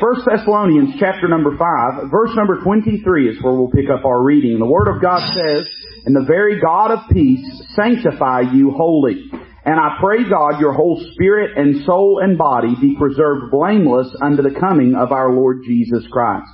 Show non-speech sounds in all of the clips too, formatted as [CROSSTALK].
First Thessalonians chapter number 5, verse number 23 is where we'll pick up our reading. The Word of God says, And the very God of peace sanctify you wholly. And I pray God your whole spirit and soul and body be preserved blameless unto the coming of our Lord Jesus Christ.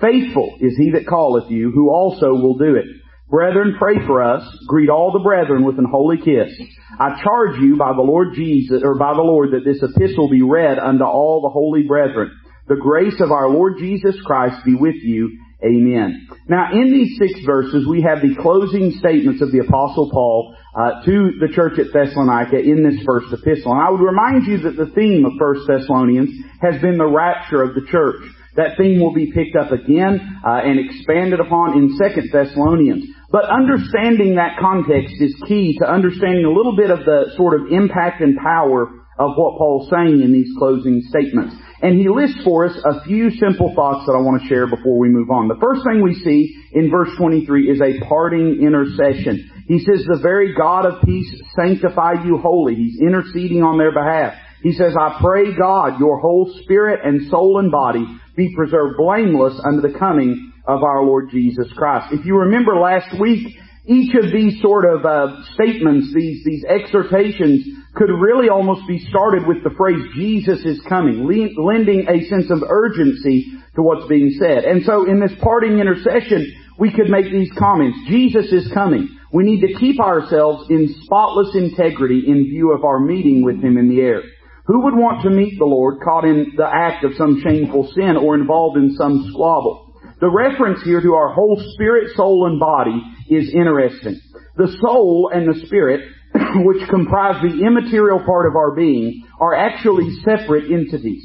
Faithful is he that calleth you, who also will do it. Brethren, pray for us. Greet all the brethren with an holy kiss. I charge you by the Lord Jesus, or by the Lord, that this epistle be read unto all the holy brethren. The grace of our Lord Jesus Christ be with you. Amen. Now, in these six verses, we have the closing statements of the Apostle Paul uh, to the church at Thessalonica in this first epistle. And I would remind you that the theme of First Thessalonians has been the rapture of the church. That theme will be picked up again uh, and expanded upon in Second Thessalonians. But understanding that context is key to understanding a little bit of the sort of impact and power of what Paul's saying in these closing statements. And he lists for us a few simple thoughts that I want to share before we move on. The first thing we see in verse 23 is a parting intercession. He says, the very God of peace sanctify you wholly. He's interceding on their behalf. He says, I pray God, your whole spirit and soul and body be preserved blameless unto the coming of our Lord Jesus Christ. If you remember last week, each of these sort of uh, statements, these these exhortations, could really almost be started with the phrase "Jesus is coming," lending a sense of urgency to what's being said. And so, in this parting intercession, we could make these comments: Jesus is coming. We need to keep ourselves in spotless integrity in view of our meeting with Him in the air. Who would want to meet the Lord caught in the act of some shameful sin or involved in some squabble? The reference here to our whole spirit, soul, and body is interesting. The soul and the spirit, [LAUGHS] which comprise the immaterial part of our being, are actually separate entities.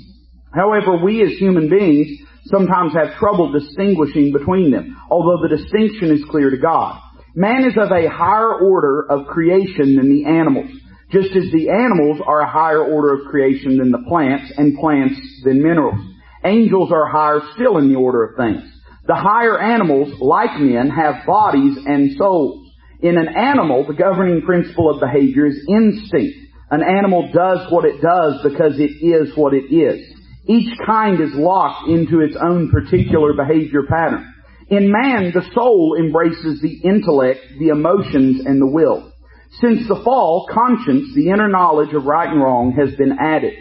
However, we as human beings sometimes have trouble distinguishing between them, although the distinction is clear to God. Man is of a higher order of creation than the animals, just as the animals are a higher order of creation than the plants, and plants than minerals. Angels are higher still in the order of things. The higher animals, like men, have bodies and souls. In an animal, the governing principle of behavior is instinct. An animal does what it does because it is what it is. Each kind is locked into its own particular behavior pattern. In man, the soul embraces the intellect, the emotions, and the will. Since the fall, conscience, the inner knowledge of right and wrong, has been added.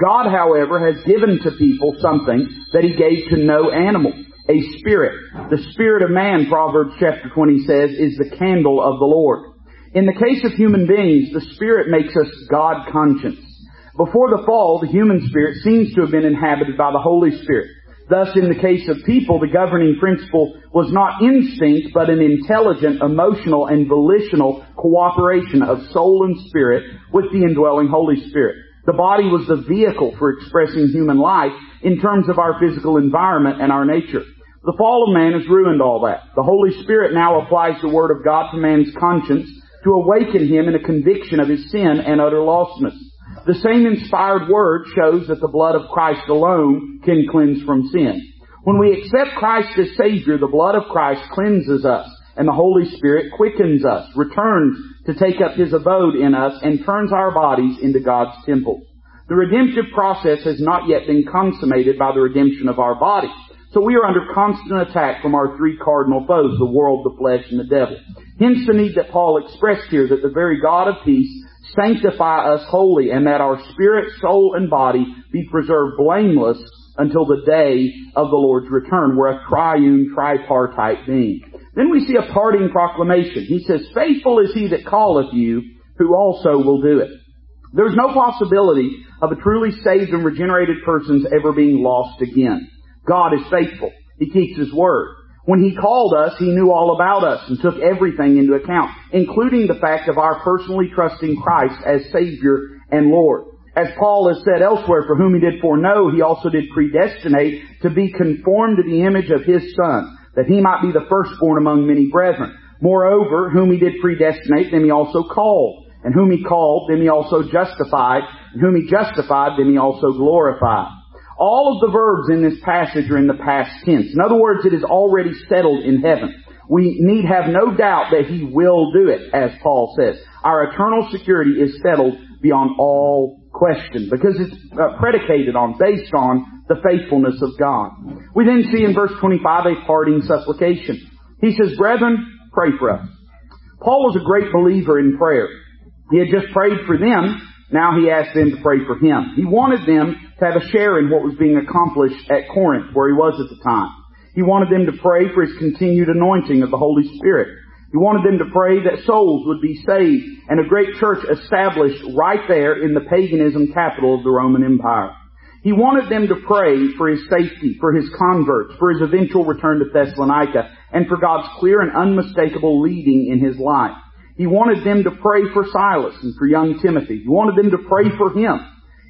God, however, has given to people something that He gave to no animal a spirit. The spirit of man, Proverbs chapter 20 says, is the candle of the Lord. In the case of human beings, the spirit makes us God conscious. Before the fall, the human spirit seems to have been inhabited by the Holy Spirit. Thus, in the case of people, the governing principle was not instinct, but an intelligent, emotional, and volitional cooperation of soul and spirit with the indwelling Holy Spirit. The body was the vehicle for expressing human life in terms of our physical environment and our nature. The fall of man has ruined all that. The Holy Spirit now applies the Word of God to man's conscience to awaken him in a conviction of his sin and utter lostness. The same inspired Word shows that the blood of Christ alone can cleanse from sin. When we accept Christ as Savior, the blood of Christ cleanses us, and the Holy Spirit quickens us, returns to take up His abode in us, and turns our bodies into God's temple. The redemptive process has not yet been consummated by the redemption of our bodies. So we are under constant attack from our three cardinal foes, the world, the flesh, and the devil. Hence the need that Paul expressed here that the very God of peace sanctify us wholly and that our spirit, soul, and body be preserved blameless until the day of the Lord's return. We're a triune, tripartite being. Then we see a parting proclamation. He says, faithful is he that calleth you, who also will do it. There's no possibility of a truly saved and regenerated person's ever being lost again. God is faithful. He keeps His word. When He called us, He knew all about us and took everything into account, including the fact of our personally trusting Christ as Savior and Lord. As Paul has said elsewhere, for whom He did foreknow, He also did predestinate to be conformed to the image of His Son, that He might be the firstborn among many brethren. Moreover, whom He did predestinate, them He also called. And whom He called, them He also justified. And whom He justified, them He also glorified. All of the verbs in this passage are in the past tense. In other words, it is already settled in heaven. We need have no doubt that He will do it, as Paul says. Our eternal security is settled beyond all question because it's uh, predicated on, based on the faithfulness of God. We then see in verse 25 a parting supplication. He says, Brethren, pray for us. Paul was a great believer in prayer. He had just prayed for them. Now he asked them to pray for him. He wanted them to have a share in what was being accomplished at Corinth, where he was at the time. He wanted them to pray for his continued anointing of the Holy Spirit. He wanted them to pray that souls would be saved and a great church established right there in the paganism capital of the Roman Empire. He wanted them to pray for his safety, for his converts, for his eventual return to Thessalonica, and for God's clear and unmistakable leading in his life. He wanted them to pray for Silas and for young Timothy. He wanted them to pray for him.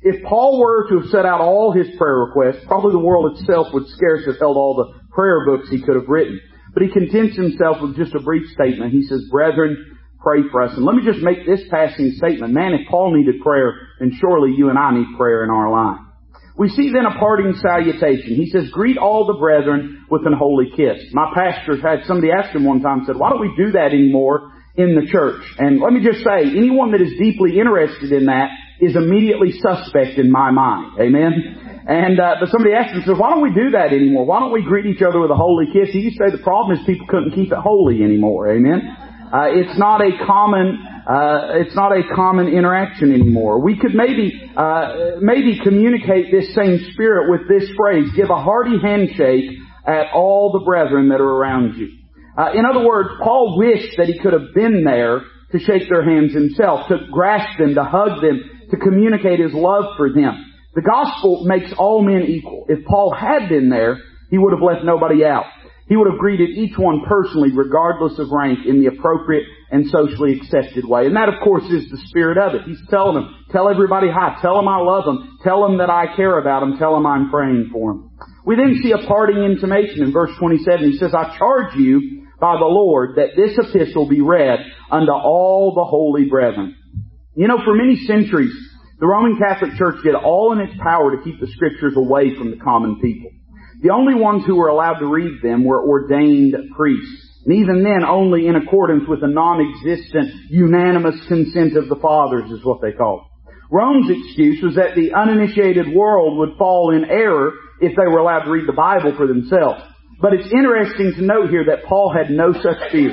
If Paul were to have set out all his prayer requests, probably the world itself would scarce have held all the prayer books he could have written. But he contents himself with just a brief statement. He says, Brethren, pray for us. And let me just make this passing statement. Man, if Paul needed prayer, then surely you and I need prayer in our life. We see then a parting salutation. He says, greet all the brethren with an holy kiss. My pastor had somebody ask him one time, said, why don't we do that anymore in the church? And let me just say, anyone that is deeply interested in that is immediately suspect in my mind. Amen? And uh, but somebody asked him, says, "Why don't we do that anymore? Why don't we greet each other with a holy kiss?" He used to say the problem is people couldn't keep it holy anymore. Amen. Uh, it's not a common. Uh, it's not a common interaction anymore. We could maybe uh, maybe communicate this same spirit with this phrase: "Give a hearty handshake at all the brethren that are around you." Uh, in other words, Paul wished that he could have been there to shake their hands himself, to grasp them, to hug them, to communicate his love for them. The gospel makes all men equal. If Paul had been there, he would have left nobody out. He would have greeted each one personally, regardless of rank, in the appropriate and socially accepted way. And that, of course, is the spirit of it. He's telling them, tell everybody hi, tell them I love them, tell them that I care about them, tell them I'm praying for them. We then see a parting intimation in verse 27. He says, I charge you by the Lord that this epistle be read unto all the holy brethren. You know, for many centuries, the Roman Catholic Church did all in its power to keep the scriptures away from the common people. The only ones who were allowed to read them were ordained priests. And even then, only in accordance with the non-existent unanimous consent of the fathers is what they called. Rome's excuse was that the uninitiated world would fall in error if they were allowed to read the Bible for themselves. But it's interesting to note here that Paul had no such fear.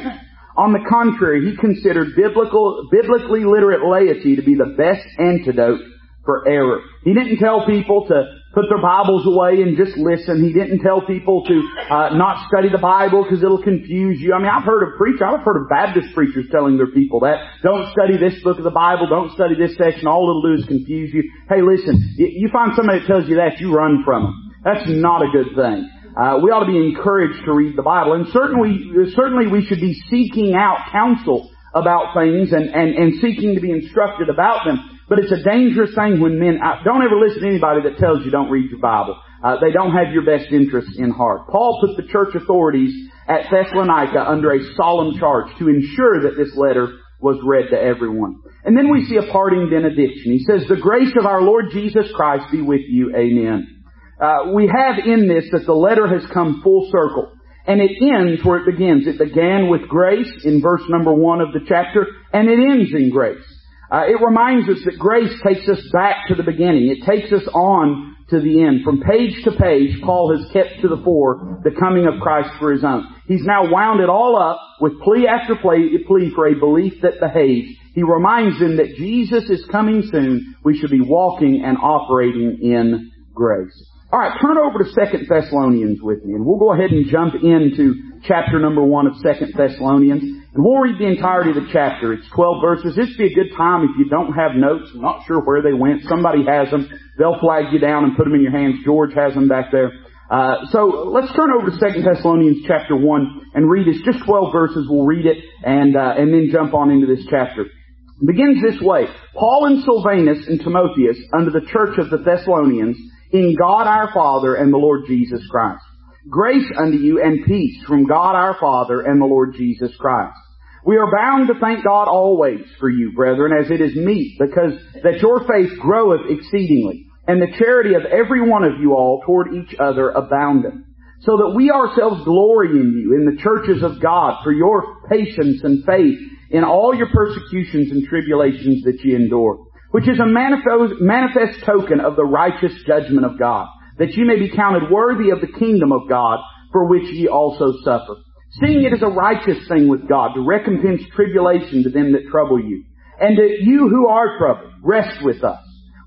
On the contrary, he considered biblical, biblically literate laity to be the best antidote for error. He didn't tell people to put their Bibles away and just listen. He didn't tell people to uh, not study the Bible because it'll confuse you. I mean, I've heard of preachers, I've heard of Baptist preachers telling their people that. Don't study this book of the Bible. Don't study this section. All it'll do is confuse you. Hey, listen, you find somebody that tells you that, you run from them. That's not a good thing. Uh, we ought to be encouraged to read the Bible, and certainly, certainly we should be seeking out counsel about things and, and, and seeking to be instructed about them. But it's a dangerous thing when men, uh, don't ever listen to anybody that tells you don't read your Bible. Uh, they don't have your best interests in heart. Paul put the church authorities at Thessalonica under a solemn charge to ensure that this letter was read to everyone. And then we see a parting benediction. He says, the grace of our Lord Jesus Christ be with you. Amen uh, we have in this that the letter has come full circle. And it ends where it begins. It began with grace in verse number one of the chapter, and it ends in grace. Uh, it reminds us that grace takes us back to the beginning. It takes us on to the end. From page to page, Paul has kept to the fore the coming of Christ for his own. He's now wound it all up with plea after plea, plea for a belief that behaves. He reminds them that Jesus is coming soon. We should be walking and operating in grace. All right, turn over to Second Thessalonians with me, and we'll go ahead and jump into chapter number one of Second Thessalonians, and we'll read the entirety of the chapter. It's 12 verses. This would be a good time if you don't have notes, I'm not sure where they went. Somebody has them. They'll flag you down and put them in your hands. George has them back there. Uh, so let's turn over to Second Thessalonians chapter one and read It's just 12 verses. We'll read it and uh, and then jump on into this chapter. It begins this way: Paul and Silvanus and Timotheus under the church of the Thessalonians in God our Father and the Lord Jesus Christ. Grace unto you and peace from God our Father and the Lord Jesus Christ. We are bound to thank God always for you, brethren, as it is meet, because that your faith groweth exceedingly, and the charity of every one of you all toward each other aboundeth, so that we ourselves glory in you, in the churches of God, for your patience and faith in all your persecutions and tribulations that ye endure which is a manifest, manifest token of the righteous judgment of God, that ye may be counted worthy of the kingdom of God, for which ye also suffer. Seeing it is a righteous thing with God to recompense tribulation to them that trouble you, and that you who are troubled, rest with us.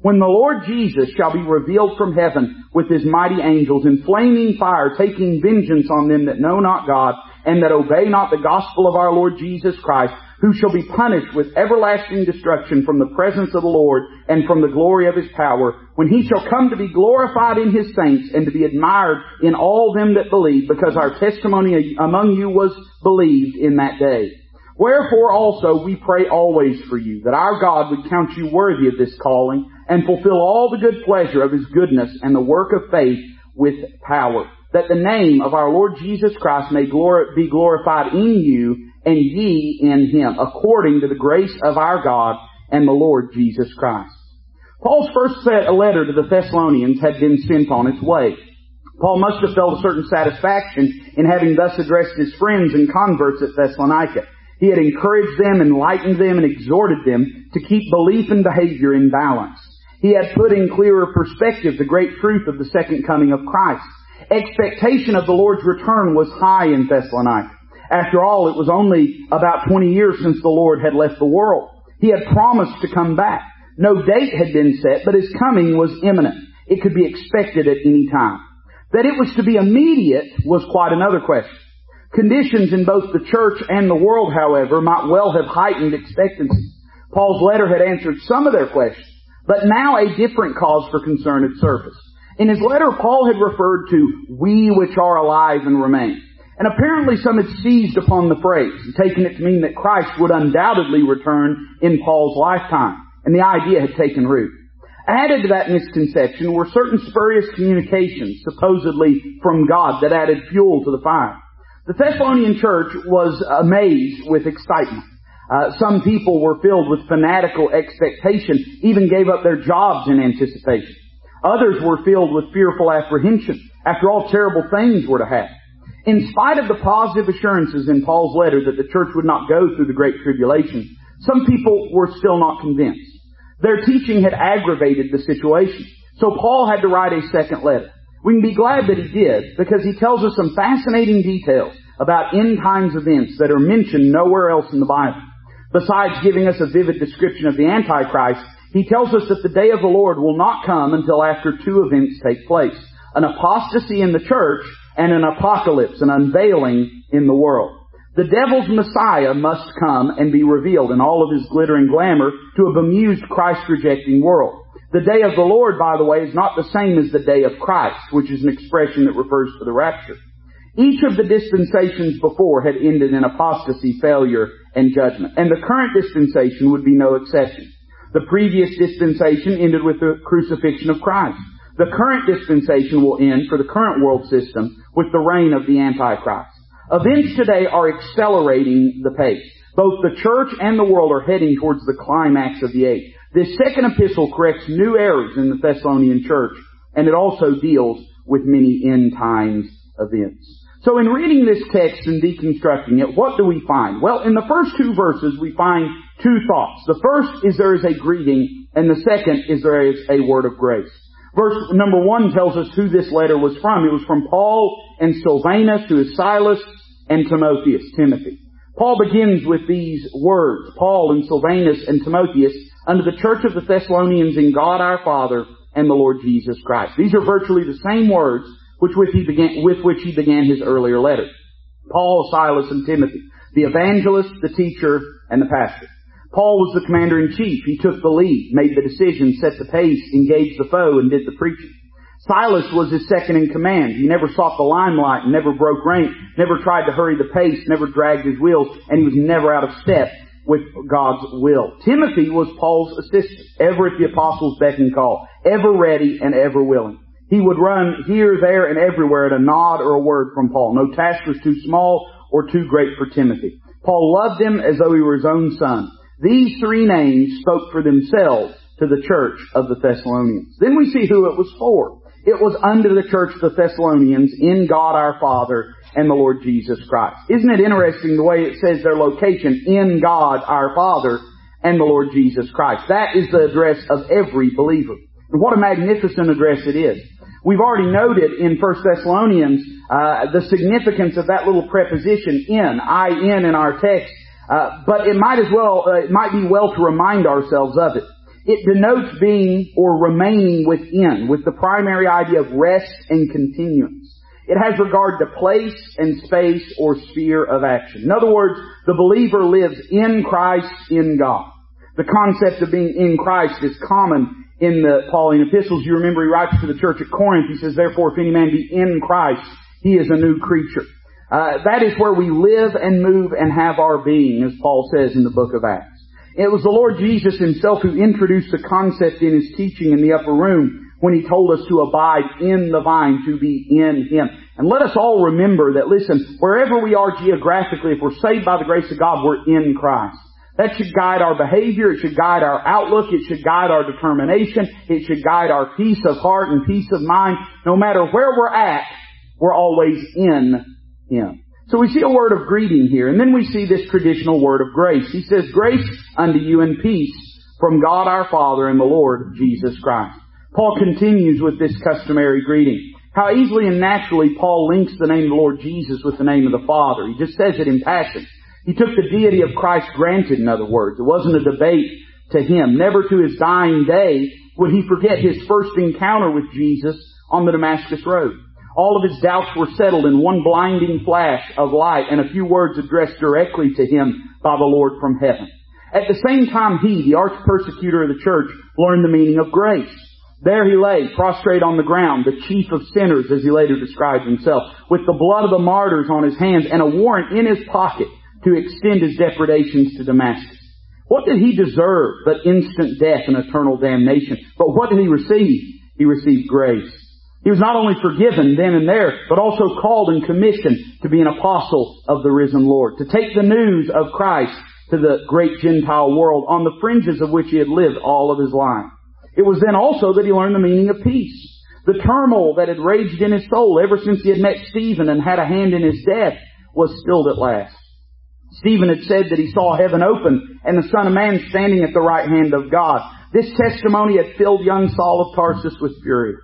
When the Lord Jesus shall be revealed from heaven with his mighty angels in flaming fire, taking vengeance on them that know not God, and that obey not the gospel of our Lord Jesus Christ, who shall be punished with everlasting destruction from the presence of the Lord and from the glory of his power, when he shall come to be glorified in his saints and to be admired in all them that believe, because our testimony among you was believed in that day. Wherefore also we pray always for you, that our God would count you worthy of this calling, and fulfill all the good pleasure of his goodness and the work of faith with power, that the name of our Lord Jesus Christ may be glorified in you and ye in him, according to the grace of our God and the Lord Jesus Christ. Paul's first set, a letter to the Thessalonians had been sent on its way. Paul must have felt a certain satisfaction in having thus addressed his friends and converts at Thessalonica. He had encouraged them, enlightened them, and exhorted them to keep belief and behavior in balance. He had put in clearer perspective the great truth of the second coming of Christ. Expectation of the Lord's return was high in Thessalonica. After all, it was only about 20 years since the Lord had left the world. He had promised to come back. No date had been set, but his coming was imminent. It could be expected at any time. That it was to be immediate was quite another question. Conditions in both the church and the world, however, might well have heightened expectancy. Paul's letter had answered some of their questions, but now a different cause for concern had surfaced. In his letter, Paul had referred to we which are alive and remain. And apparently some had seized upon the phrase, taken it to mean that Christ would undoubtedly return in Paul's lifetime. And the idea had taken root. Added to that misconception were certain spurious communications, supposedly from God, that added fuel to the fire. The Thessalonian church was amazed with excitement. Uh, some people were filled with fanatical expectation, even gave up their jobs in anticipation. Others were filled with fearful apprehension. After all, terrible things were to happen. In spite of the positive assurances in Paul's letter that the church would not go through the Great Tribulation, some people were still not convinced. Their teaching had aggravated the situation. So Paul had to write a second letter. We can be glad that he did because he tells us some fascinating details about end times events that are mentioned nowhere else in the Bible. Besides giving us a vivid description of the Antichrist, he tells us that the day of the Lord will not come until after two events take place. An apostasy in the church and an apocalypse, an unveiling in the world. The devil's Messiah must come and be revealed in all of his glittering glamour to a bemused Christ-rejecting world. The day of the Lord, by the way, is not the same as the day of Christ, which is an expression that refers to the rapture. Each of the dispensations before had ended in apostasy, failure, and judgment. And the current dispensation would be no exception. The previous dispensation ended with the crucifixion of Christ. The current dispensation will end for the current world system with the reign of the Antichrist. Events today are accelerating the pace. Both the church and the world are heading towards the climax of the age. This second epistle corrects new errors in the Thessalonian church, and it also deals with many end times events. So in reading this text and deconstructing it, what do we find? Well, in the first two verses, we find two thoughts. The first is there is a greeting, and the second is there is a word of grace. Verse number one tells us who this letter was from. It was from Paul and Silvanus to his Silas and Timotheus, Timothy. Paul begins with these words, Paul and Silvanus and Timotheus, unto the church of the Thessalonians in God our Father and the Lord Jesus Christ. These are virtually the same words which with, he began, with which he began his earlier letter. Paul, Silas, and Timothy, the evangelist, the teacher, and the pastor. Paul was the commander in chief. He took the lead, made the decision, set the pace, engaged the foe, and did the preaching. Silas was his second in command. He never sought the limelight, never broke rank, never tried to hurry the pace, never dragged his wheels, and he was never out of step with God's will. Timothy was Paul's assistant, ever at the apostles' beck and call, ever ready and ever willing. He would run here, there, and everywhere at a nod or a word from Paul. No task was too small or too great for Timothy. Paul loved him as though he were his own son. These three names spoke for themselves to the church of the Thessalonians. Then we see who it was for. It was under the church of the Thessalonians in God our Father and the Lord Jesus Christ. Isn't it interesting the way it says their location in God our Father and the Lord Jesus Christ? That is the address of every believer. And what a magnificent address it is. We've already noted in 1 Thessalonians uh, the significance of that little preposition in, I-N in our text, uh, but it might as well, uh, it might be well to remind ourselves of it. It denotes being or remaining within, with the primary idea of rest and continuance. It has regard to place and space or sphere of action. In other words, the believer lives in Christ, in God. The concept of being in Christ is common in the Pauline epistles. You remember he writes to the church at Corinth. He says, therefore, if any man be in Christ, he is a new creature. Uh, that is where we live and move and have our being, as Paul says in the book of Acts. It was the Lord Jesus himself who introduced the concept in his teaching in the upper room when he told us to abide in the vine, to be in him. And let us all remember that, listen, wherever we are geographically, if we're saved by the grace of God, we're in Christ. That should guide our behavior. It should guide our outlook. It should guide our determination. It should guide our peace of heart and peace of mind. No matter where we're at, we're always in Him. So we see a word of greeting here, and then we see this traditional word of grace. He says, grace unto you and peace from God our Father and the Lord Jesus Christ. Paul continues with this customary greeting. How easily and naturally Paul links the name of the Lord Jesus with the name of the Father. He just says it in passion. He took the deity of Christ granted, in other words. It wasn't a debate to him. Never to his dying day would he forget his first encounter with Jesus on the Damascus Road. All of his doubts were settled in one blinding flash of light and a few words addressed directly to him by the Lord from heaven. At the same time, he, the arch persecutor of the church, learned the meaning of grace. There he lay, prostrate on the ground, the chief of sinners, as he later described himself, with the blood of the martyrs on his hands and a warrant in his pocket to extend his depredations to Damascus. What did he deserve but instant death and eternal damnation? But what did he receive? He received grace. He was not only forgiven then and there, but also called and commissioned to be an apostle of the risen Lord, to take the news of Christ to the great Gentile world on the fringes of which he had lived all of his life. It was then also that he learned the meaning of peace. The turmoil that had raged in his soul ever since he had met Stephen and had a hand in his death was stilled at last. Stephen had said that he saw heaven open and the Son of Man standing at the right hand of God. This testimony had filled young Saul of Tarsus with fury.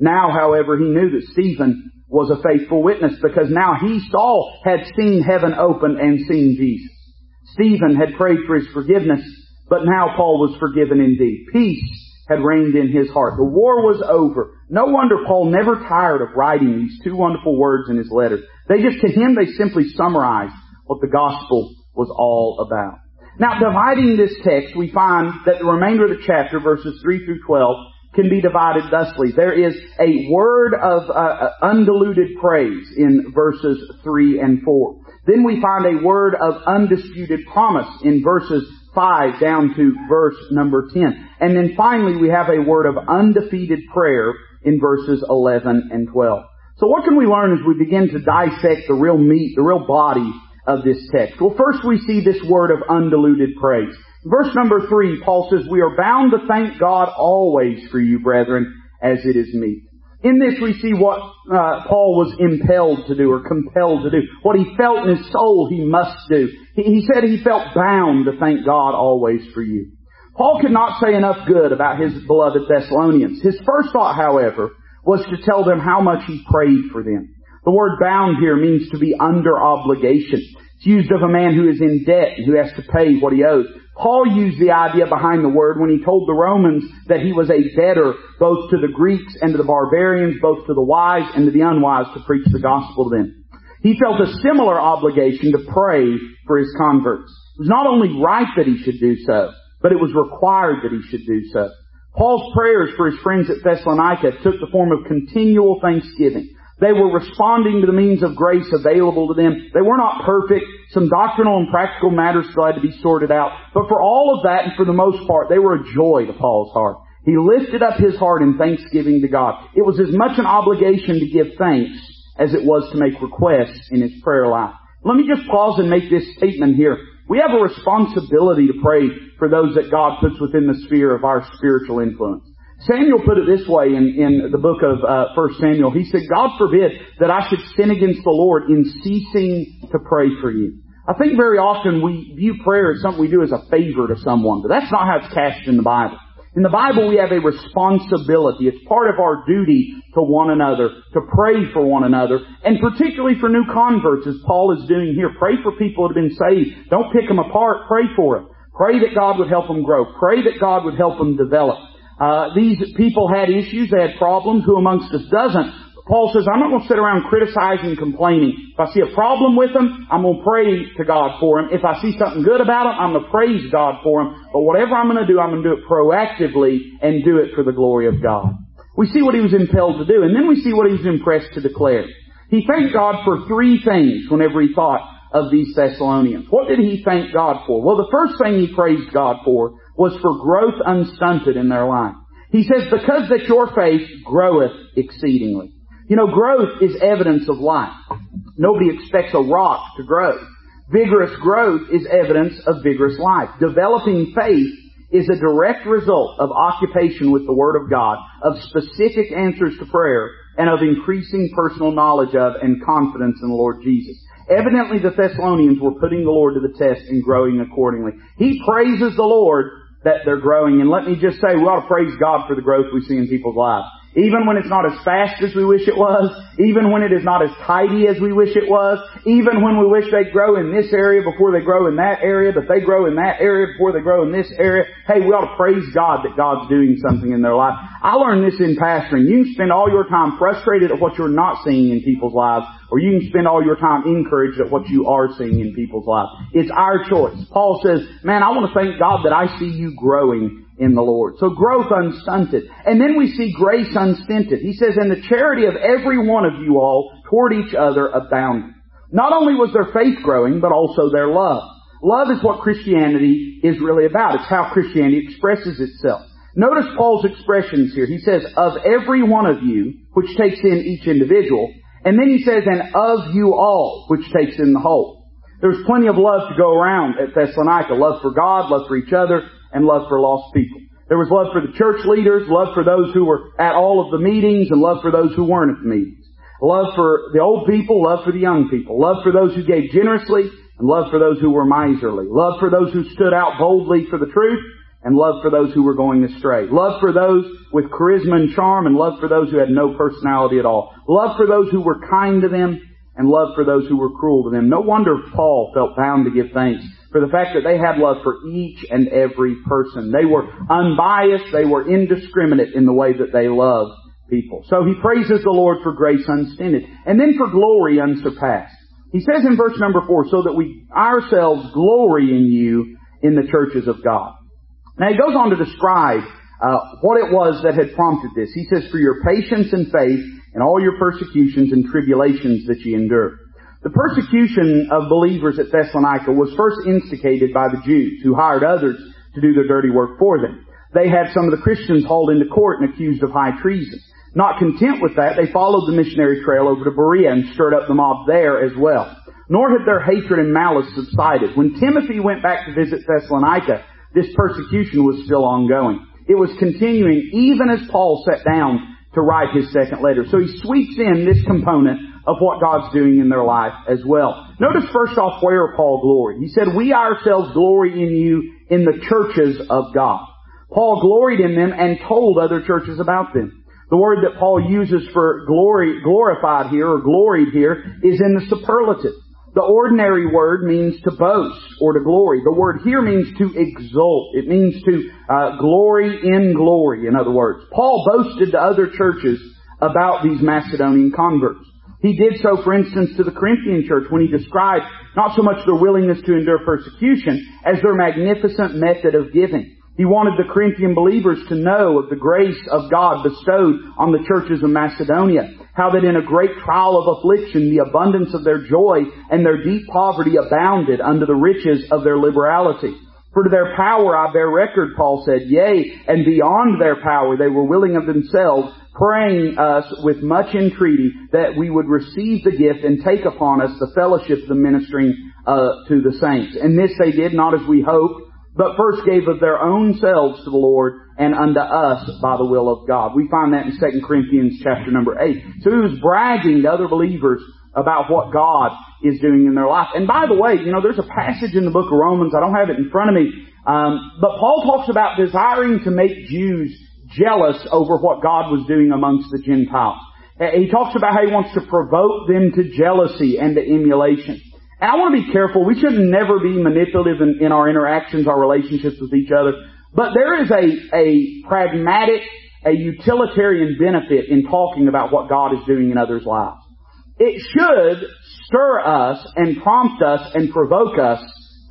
Now, however, he knew that Stephen was a faithful witness because now he, Saul, had seen heaven open and seen Jesus. Stephen had prayed for his forgiveness, but now Paul was forgiven indeed. Peace had reigned in his heart. The war was over. No wonder Paul never tired of writing these two wonderful words in his letters. They just, to him, they simply summarized what the gospel was all about. Now, dividing this text, we find that the remainder of the chapter, verses 3 through 12, can be divided thusly. There is a word of uh, uh, undiluted praise in verses 3 and 4. Then we find a word of undisputed promise in verses 5 down to verse number 10. And then finally we have a word of undefeated prayer in verses 11 and 12. So what can we learn as we begin to dissect the real meat, the real body of this text? Well, first we see this word of undiluted praise. Verse number three, Paul says, We are bound to thank God always for you, brethren, as it is meet. In this we see what uh, Paul was impelled to do or compelled to do. What he felt in his soul he must do. He, he said he felt bound to thank God always for you. Paul could not say enough good about his beloved Thessalonians. His first thought, however, was to tell them how much he prayed for them. The word bound here means to be under obligation. It's used of a man who is in debt and who has to pay what he owes. Paul used the idea behind the word when he told the Romans that he was a debtor both to the Greeks and to the barbarians, both to the wise and to the unwise to preach the gospel to them. He felt a similar obligation to pray for his converts. It was not only right that he should do so, but it was required that he should do so. Paul's prayers for his friends at Thessalonica took the form of continual thanksgiving. They were responding to the means of grace available to them. They were not perfect. Some doctrinal and practical matters still had to be sorted out. But for all of that and for the most part, they were a joy to Paul's heart. He lifted up his heart in thanksgiving to God. It was as much an obligation to give thanks as it was to make requests in his prayer life. Let me just pause and make this statement here. We have a responsibility to pray for those that God puts within the sphere of our spiritual influence. Samuel put it this way in, in the book of uh, 1 Samuel. He said, God forbid that I should sin against the Lord in ceasing to pray for you. I think very often we view prayer as something we do as a favor to someone, but that's not how it's cast in the Bible. In the Bible we have a responsibility. It's part of our duty to one another, to pray for one another, and particularly for new converts as Paul is doing here. Pray for people that have been saved. Don't pick them apart. Pray for them. Pray that God would help them grow. Pray that God would help them develop. Uh, these people had issues, they had problems. Who amongst us doesn't? Paul says, I'm not going to sit around criticizing and complaining. If I see a problem with them, I'm going to pray to God for them. If I see something good about them, I'm going to praise God for them. But whatever I'm going to do, I'm going to do it proactively and do it for the glory of God. We see what he was impelled to do, and then we see what he was impressed to declare. He thanked God for three things whenever he thought of these Thessalonians. What did he thank God for? Well, the first thing he praised God for was for growth unstunted in their life. He says, because that your faith groweth exceedingly. You know, growth is evidence of life. Nobody expects a rock to grow. Vigorous growth is evidence of vigorous life. Developing faith is a direct result of occupation with the Word of God, of specific answers to prayer, and of increasing personal knowledge of and confidence in the Lord Jesus. Evidently the Thessalonians were putting the Lord to the test and growing accordingly. He praises the Lord that they're growing. And let me just say, we ought to praise God for the growth we see in people's lives. Even when it's not as fast as we wish it was, even when it is not as tidy as we wish it was, even when we wish they'd grow in this area before they grow in that area, but they grow in that area before they grow in this area, hey, we ought to praise God that God's doing something in their life. I learned this in pastoring. You can spend all your time frustrated at what you're not seeing in people's lives, or you can spend all your time encouraged at what you are seeing in people's lives. It's our choice. Paul says, man, I want to thank God that I see you growing in the Lord. So growth unstunted. And then we see grace unstinted. He says, and the charity of every one of you all toward each other abounding. Not only was their faith growing, but also their love. Love is what Christianity is really about. It's how Christianity expresses itself. Notice Paul's expressions here. He says, of every one of you, which takes in each individual, and then he says, and of you all, which takes in the whole. There's plenty of love to go around at Thessalonica. Love for God, love for each other, and love for lost people. There was love for the church leaders, love for those who were at all of the meetings, and love for those who weren't at the meetings. Love for the old people, love for the young people. Love for those who gave generously, and love for those who were miserly. Love for those who stood out boldly for the truth, and love for those who were going astray. Love for those with charisma and charm, and love for those who had no personality at all. Love for those who were kind to them, and love for those who were cruel to them. No wonder Paul felt bound to give thanks for the fact that they had love for each and every person. They were unbiased, they were indiscriminate in the way that they loved people. So he praises the Lord for grace unstinted. And then for glory unsurpassed. He says in verse number four, so that we ourselves glory in you in the churches of God. Now he goes on to describe uh, what it was that had prompted this. He says, for your patience and faith and all your persecutions and tribulations that ye endure. The persecution of believers at Thessalonica was first instigated by the Jews who hired others to do their dirty work for them. They had some of the Christians hauled into court and accused of high treason. Not content with that, they followed the missionary trail over to Berea and stirred up the mob there as well. Nor had their hatred and malice subsided. When Timothy went back to visit Thessalonica, this persecution was still ongoing. It was continuing even as Paul sat down to write his second letter. So he sweeps in this component of what God's doing in their life as well. Notice first off where Paul gloried. He said, we ourselves glory in you in the churches of God. Paul gloried in them and told other churches about them. The word that Paul uses for glory, glorified here or gloried here is in the superlative. The ordinary word means to boast or to glory. The word here means to exult. It means to uh, glory in glory, in other words. Paul boasted to other churches about these Macedonian converts. He did so, for instance, to the Corinthian church when he described not so much their willingness to endure persecution as their magnificent method of giving. He wanted the Corinthian believers to know of the grace of God bestowed on the churches of Macedonia. How that in a great trial of affliction, the abundance of their joy and their deep poverty abounded under the riches of their liberality. For to their power I bear record, Paul said, yea, and beyond their power they were willing of themselves praying us with much entreaty that we would receive the gift and take upon us the fellowship of the ministering uh, to the saints. And this they did not as we hoped, but first gave of their own selves to the Lord and unto us by the will of God. We find that in 2 Corinthians chapter number 8. So he was bragging to other believers about what God is doing in their life. And by the way, you know, there's a passage in the book of Romans, I don't have it in front of me, um, but Paul talks about desiring to make Jews jealous over what God was doing amongst the Gentiles. He talks about how he wants to provoke them to jealousy and to emulation. And I want to be careful. We should never be manipulative in, in our interactions, our relationships with each other. But there is a, a pragmatic, a utilitarian benefit in talking about what God is doing in others' lives. It should stir us and prompt us and provoke us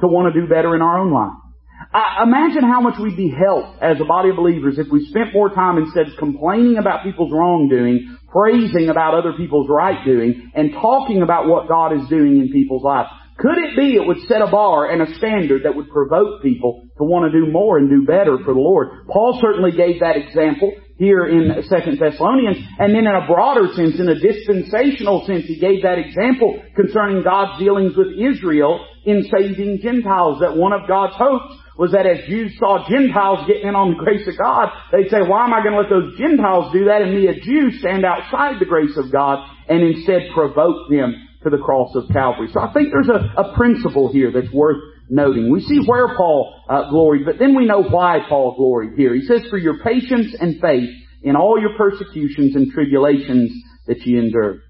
to want to do better in our own life. Imagine how much we'd be helped as a body of believers if we spent more time instead of complaining about people's wrongdoing, praising about other people's right doing, and talking about what God is doing in people's lives. Could it be it would set a bar and a standard that would provoke people to want to do more and do better for the Lord? Paul certainly gave that example here in Second Thessalonians, and then in a broader sense, in a dispensational sense, he gave that example concerning God's dealings with Israel in saving Gentiles, that one of God's hopes was that as Jews saw Gentiles getting in on the grace of God, they'd say, why am I going to let those Gentiles do that and me, a Jew, stand outside the grace of God and instead provoke them to the cross of Calvary? So I think there's a, a principle here that's worth noting. We see where Paul uh, gloried, but then we know why Paul gloried here. He says, for your patience and faith in all your persecutions and tribulations that ye endured.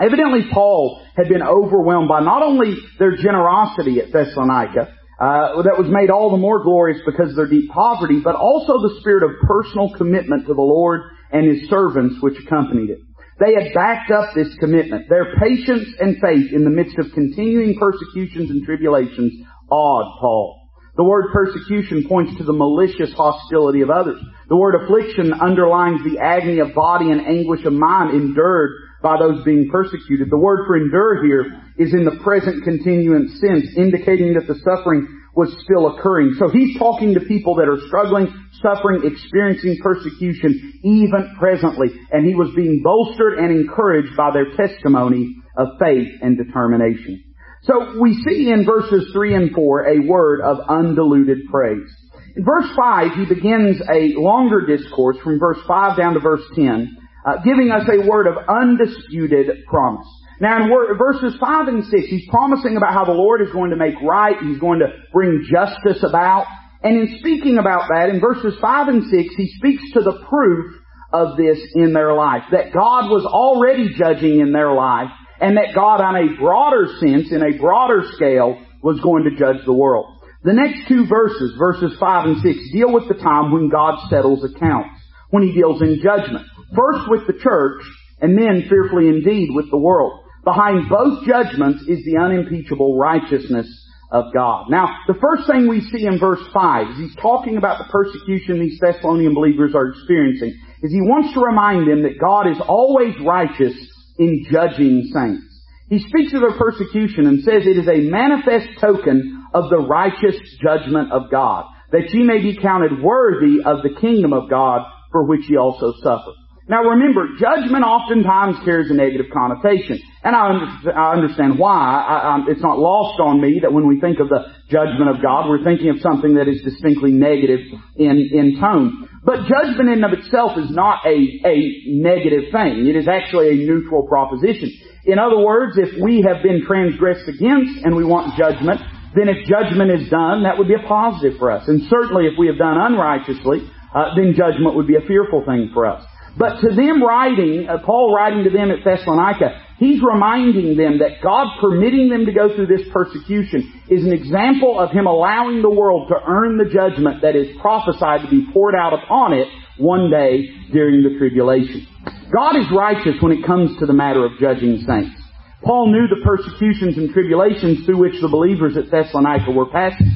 Evidently Paul had been overwhelmed by not only their generosity at Thessalonica, uh, that was made all the more glorious because of their deep poverty, but also the spirit of personal commitment to the Lord and His servants which accompanied it. They had backed up this commitment. Their patience and faith in the midst of continuing persecutions and tribulations awed Paul. The word persecution points to the malicious hostility of others. The word affliction underlines the agony of body and anguish of mind endured by those being persecuted. The word for endure here is in the present continuance sense, indicating that the suffering was still occurring. So he's talking to people that are struggling, suffering, experiencing persecution even presently. And he was being bolstered and encouraged by their testimony of faith and determination. So we see in verses 3 and 4 a word of undiluted praise. In verse 5, he begins a longer discourse from verse 5 down to verse 10 uh, giving us a word of undisputed promise. Now in verses 5 and 6, he's promising about how the Lord is going to make right, he's going to bring justice about. And in speaking about that, in verses 5 and 6, he speaks to the proof of this in their life. That God was already judging in their life, and that God on a broader sense, in a broader scale, was going to judge the world. The next two verses, verses 5 and 6, deal with the time when God settles accounts, when He deals in judgment. First with the church, and then fearfully indeed with the world. Behind both judgments is the unimpeachable righteousness of God. Now, the first thing we see in verse 5 is he's talking about the persecution these Thessalonian believers are experiencing, is he wants to remind them that God is always righteous in judging saints. He speaks of their persecution and says it is a manifest token of the righteous judgment of God, that ye may be counted worthy of the kingdom of God for which ye also suffer. Now remember, judgment oftentimes carries a negative connotation. And I, under, I understand why. I, I, it's not lost on me that when we think of the judgment of God, we're thinking of something that is distinctly negative in, in tone. But judgment in and of itself is not a, a negative thing. It is actually a neutral proposition. In other words, if we have been transgressed against and we want judgment, then if judgment is done, that would be a positive for us. And certainly if we have done unrighteously, uh, then judgment would be a fearful thing for us. But to them writing, uh, Paul writing to them at Thessalonica, he's reminding them that God permitting them to go through this persecution is an example of him allowing the world to earn the judgment that is prophesied to be poured out upon it one day during the tribulation. God is righteous when it comes to the matter of judging saints. Paul knew the persecutions and tribulations through which the believers at Thessalonica were passing.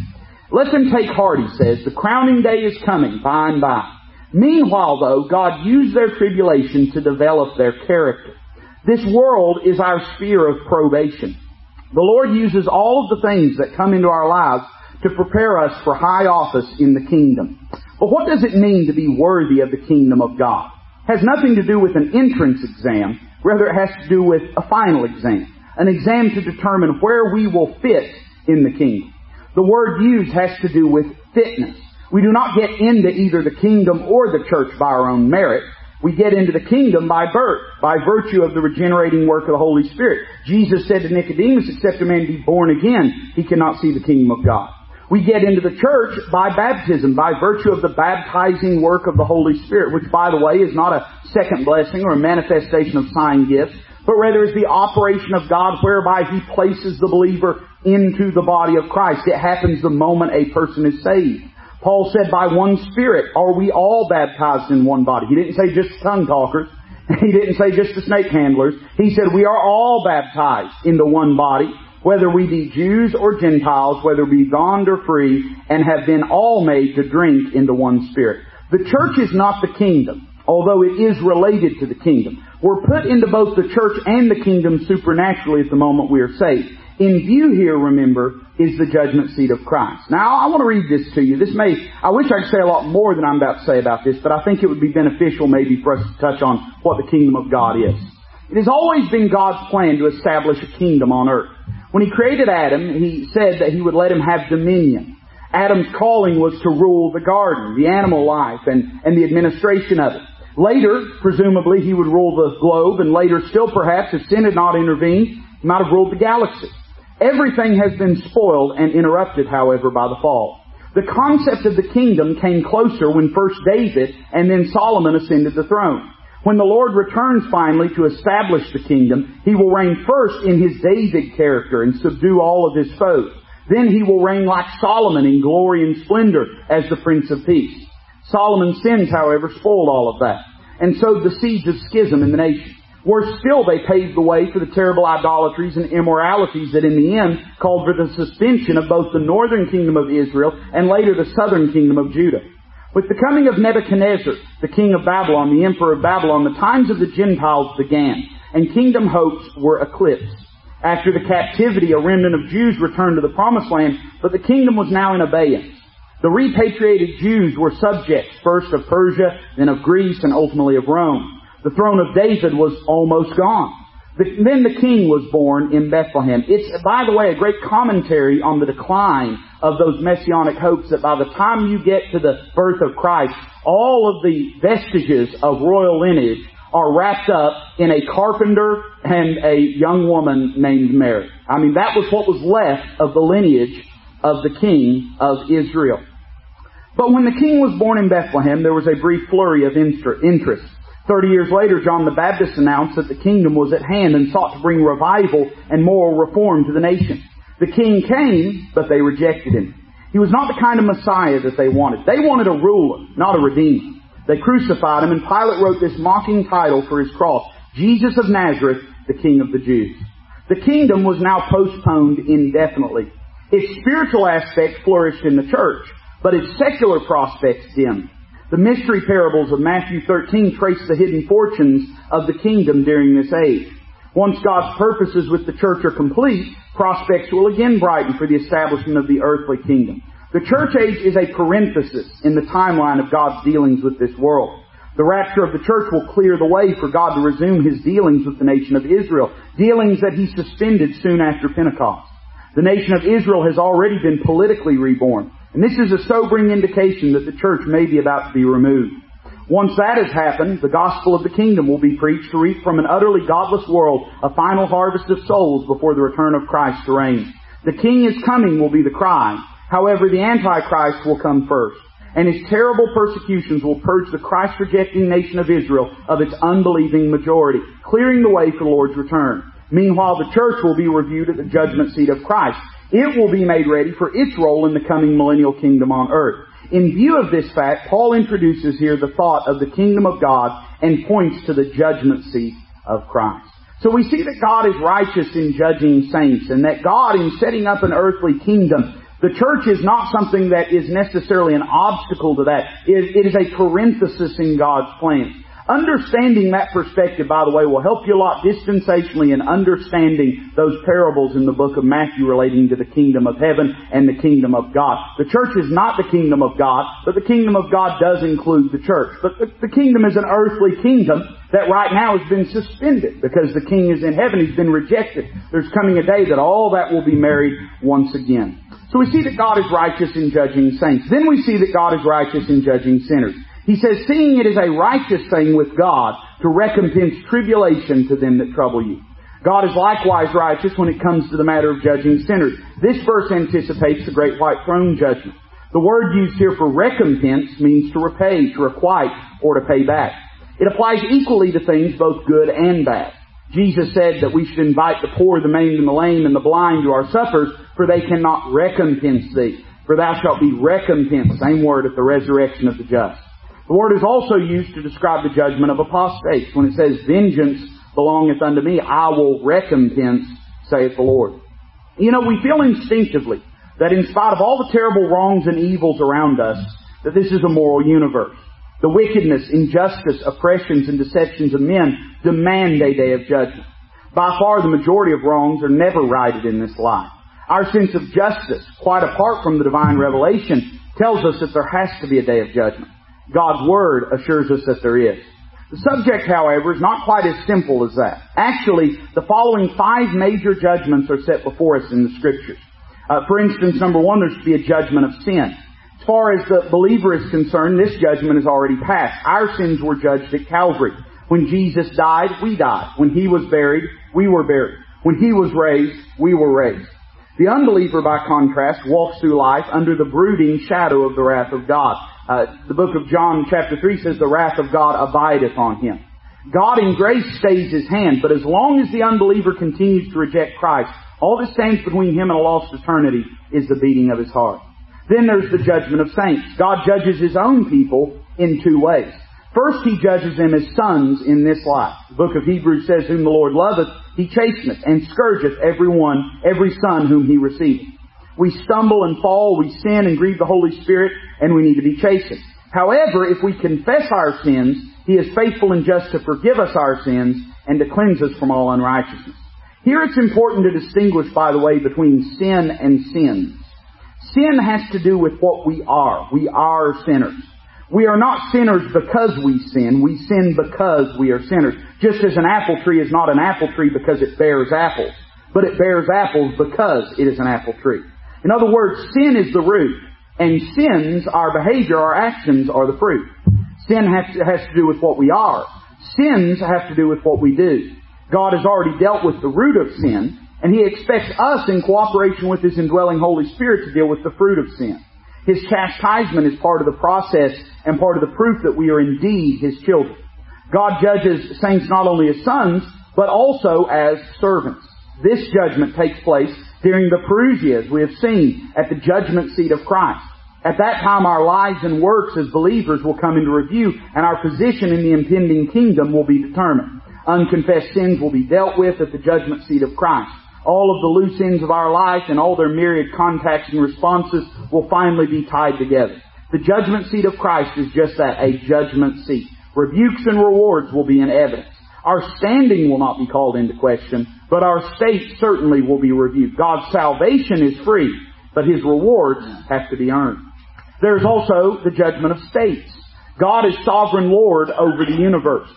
Let them take heart, he says. The crowning day is coming by and by. Meanwhile, though, God used their tribulation to develop their character. This world is our sphere of probation. The Lord uses all of the things that come into our lives to prepare us for high office in the kingdom. But what does it mean to be worthy of the kingdom of God? It has nothing to do with an entrance exam. Rather, it has to do with a final exam. An exam to determine where we will fit in the kingdom. The word used has to do with fitness. We do not get into either the kingdom or the church by our own merit. We get into the kingdom by birth, by virtue of the regenerating work of the Holy Spirit. Jesus said to Nicodemus, except a man be born again, he cannot see the kingdom of God. We get into the church by baptism, by virtue of the baptizing work of the Holy Spirit, which by the way is not a second blessing or a manifestation of sign gifts, but rather is the operation of God whereby He places the believer into the body of Christ. It happens the moment a person is saved. Paul said, by one Spirit are we all baptized in one body. He didn't say just tongue talkers. [LAUGHS] He didn't say just the snake handlers. He said we are all baptized into one body, whether we be Jews or Gentiles, whether we be bond or free, and have been all made to drink into one Spirit. The church is not the kingdom, although it is related to the kingdom. We're put into both the church and the kingdom supernaturally at the moment we are saved. In view here, remember, is the judgment seat of Christ. Now, I want to read this to you. This may, I wish I could say a lot more than I'm about to say about this, but I think it would be beneficial maybe for us to touch on what the kingdom of God is. It has always been God's plan to establish a kingdom on earth. When He created Adam, He said that He would let him have dominion. Adam's calling was to rule the garden, the animal life, and, and the administration of it. Later, presumably, he would rule the globe, and later still perhaps, if sin had not intervened, he might have ruled the galaxy. Everything has been spoiled and interrupted, however, by the fall. The concept of the kingdom came closer when first David and then Solomon ascended the throne. When the Lord returns finally to establish the kingdom, he will reign first in his David character and subdue all of his foes. Then he will reign like Solomon in glory and splendor as the Prince of Peace. Solomon's sins, however, spoiled all of that and sowed the seeds of schism in the nation. Worse still, they paved the way for the terrible idolatries and immoralities that in the end called for the suspension of both the northern kingdom of Israel and later the southern kingdom of Judah. With the coming of Nebuchadnezzar, the king of Babylon, the emperor of Babylon, the times of the Gentiles began, and kingdom hopes were eclipsed. After the captivity, a remnant of Jews returned to the promised land, but the kingdom was now in abeyance. The repatriated Jews were subjects, first of Persia, then of Greece, and ultimately of Rome. The throne of David was almost gone. then the king was born in Bethlehem. It's, by the way, a great commentary on the decline of those messianic hopes that by the time you get to the birth of Christ, all of the vestiges of royal lineage are wrapped up in a carpenter and a young woman named Mary. I mean, that was what was left of the lineage of the king of Israel. But when the king was born in Bethlehem, there was a brief flurry of interest. Thirty years later, John the Baptist announced that the kingdom was at hand and sought to bring revival and moral reform to the nation. The king came, but they rejected him. He was not the kind of Messiah that they wanted. They wanted a ruler, not a redeemer. They crucified him, and Pilate wrote this mocking title for his cross, Jesus of Nazareth, the King of the Jews. The kingdom was now postponed indefinitely. Its spiritual aspect flourished in the church but its secular prospects dim. The mystery parables of Matthew 13 trace the hidden fortunes of the kingdom during this age. Once God's purposes with the church are complete, prospects will again brighten for the establishment of the earthly kingdom. The church age is a parenthesis in the timeline of God's dealings with this world. The rapture of the church will clear the way for God to resume his dealings with the nation of Israel, dealings that he suspended soon after Pentecost. The nation of Israel has already been politically reborn. And this is a sobering indication that the church may be about to be removed. Once that has happened, the gospel of the kingdom will be preached to reap from an utterly godless world a final harvest of souls before the return of Christ to reign. The king is coming will be the cry. However, the Antichrist will come first. And his terrible persecutions will purge the Christ-rejecting nation of Israel of its unbelieving majority, clearing the way for the Lord's return. Meanwhile, the church will be reviewed at the judgment seat of Christ. It will be made ready for its role in the coming millennial kingdom on earth. In view of this fact, Paul introduces here the thought of the kingdom of God and points to the judgment seat of Christ. So we see that God is righteous in judging saints and that God in setting up an earthly kingdom the church is not something that is necessarily an obstacle to that. It is a parenthesis in God's plan. Understanding that perspective, by the way, will help you a lot dispensationally in understanding those parables in the book of Matthew relating to the kingdom of heaven and the kingdom of God. The church is not the kingdom of God, but the kingdom of God does include the church. But the, the kingdom is an earthly kingdom that right now has been suspended because the king is in heaven. He's been rejected. There's coming a day that all that will be married once again. So we see that God is righteous in judging saints. Then we see that God is righteous in judging sinners. He says, seeing it is a righteous thing with God to recompense tribulation to them that trouble you. God is likewise righteous when it comes to the matter of judging sinners. This verse anticipates the great white throne judgment. The word used here for recompense means to repay, to requite, or to pay back. It applies equally to things both good and bad. Jesus said that we should invite the poor, the maimed, and the lame, and the blind to our suppers, for they cannot recompense thee. For thou shalt be recompensed, same word at the resurrection of the just. The word is also used to describe the judgment of apostates. When it says, vengeance belongeth unto me, I will recompense, saith the Lord. You know, we feel instinctively that in spite of all the terrible wrongs and evils around us, that this is a moral universe. The wickedness, injustice, oppressions, and deceptions of men demand a day of judgment. By far the majority of wrongs are never righted in this life. Our sense of justice, quite apart from the divine revelation, tells us that there has to be a day of judgment. God's Word assures us that there is. The subject, however, is not quite as simple as that. Actually, the following five major judgments are set before us in the Scriptures. Uh, for instance, number one, there's to be a judgment of sin. As far as the believer is concerned, this judgment is already passed. Our sins were judged at Calvary. When Jesus died, we died. When He was buried, we were buried. When He was raised, we were raised. The unbeliever, by contrast, walks through life under the brooding shadow of the wrath of God. Uh, the book of John chapter 3 says the wrath of God abideth on him. God in grace stays his hand, but as long as the unbeliever continues to reject Christ, all that stands between him and a lost eternity is the beating of his heart. Then there's the judgment of saints. God judges his own people in two ways. First, he judges them as sons in this life. The book of Hebrews says, Whom the Lord loveth, he chasteneth, and scourgeth every one, every son whom he receiveth. We stumble and fall, we sin and grieve the Holy Spirit, and we need to be chastened. However, if we confess our sins, He is faithful and just to forgive us our sins and to cleanse us from all unrighteousness. Here it's important to distinguish, by the way, between sin and sins. Sin has to do with what we are. We are sinners. We are not sinners because we sin. We sin because we are sinners. Just as an apple tree is not an apple tree because it bears apples, but it bears apples because it is an apple tree. In other words, sin is the root, and sins, our behavior, our actions, are the fruit. Sin has to, has to do with what we are. Sins have to do with what we do. God has already dealt with the root of sin, and He expects us, in cooperation with His indwelling Holy Spirit, to deal with the fruit of sin. His chastisement is part of the process and part of the proof that we are indeed His children. God judges saints not only as sons, but also as servants. This judgment takes place during the Parousia, as we have seen, at the judgment seat of Christ. At that time, our lives and works as believers will come into review, and our position in the impending kingdom will be determined. Unconfessed sins will be dealt with at the judgment seat of Christ. All of the loose ends of our life and all their myriad contacts and responses will finally be tied together. The judgment seat of Christ is just that, a judgment seat. Rebukes and rewards will be in evidence. Our standing will not be called into question, but our state certainly will be reviewed. God's salvation is free, but His rewards have to be earned. There's also the judgment of states. God is sovereign Lord over the universe.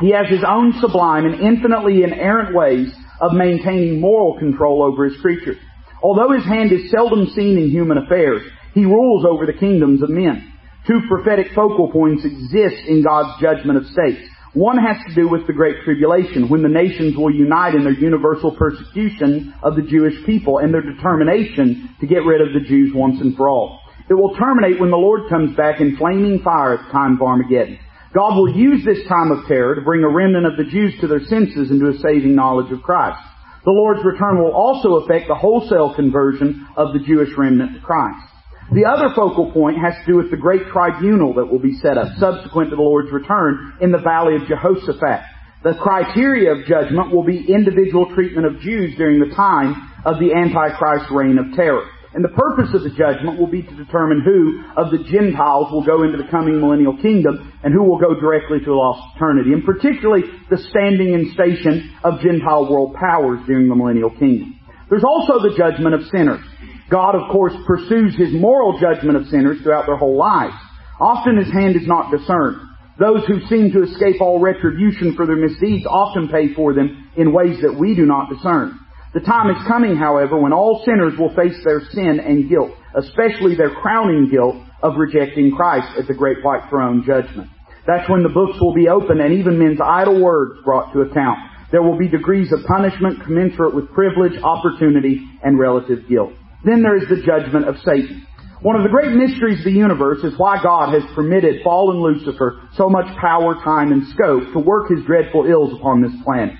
He has His own sublime and infinitely inerrant ways of maintaining moral control over His creatures. Although His hand is seldom seen in human affairs, He rules over the kingdoms of men. Two prophetic focal points exist in God's judgment of states. One has to do with the Great Tribulation, when the nations will unite in their universal persecution of the Jewish people and their determination to get rid of the Jews once and for all. It will terminate when the Lord comes back in flaming fire at the time of Armageddon. God will use this time of terror to bring a remnant of the Jews to their senses and to a saving knowledge of Christ. The Lord's return will also affect the wholesale conversion of the Jewish remnant to Christ. The other focal point has to do with the great tribunal that will be set up subsequent to the Lord's return in the valley of Jehoshaphat. The criteria of judgment will be individual treatment of Jews during the time of the Antichrist reign of terror. And the purpose of the judgment will be to determine who of the Gentiles will go into the coming millennial kingdom and who will go directly to a lost eternity. And particularly the standing and station of Gentile world powers during the millennial kingdom. There's also the judgment of sinners. God, of course, pursues His moral judgment of sinners throughout their whole lives. Often His hand is not discerned. Those who seem to escape all retribution for their misdeeds often pay for them in ways that we do not discern. The time is coming, however, when all sinners will face their sin and guilt, especially their crowning guilt of rejecting Christ at the great white throne judgment. That's when the books will be opened and even men's idle words brought to account. There will be degrees of punishment commensurate with privilege, opportunity, and relative guilt. Then there is the judgment of Satan. One of the great mysteries of the universe is why God has permitted fallen Lucifer so much power, time, and scope to work his dreadful ills upon this planet.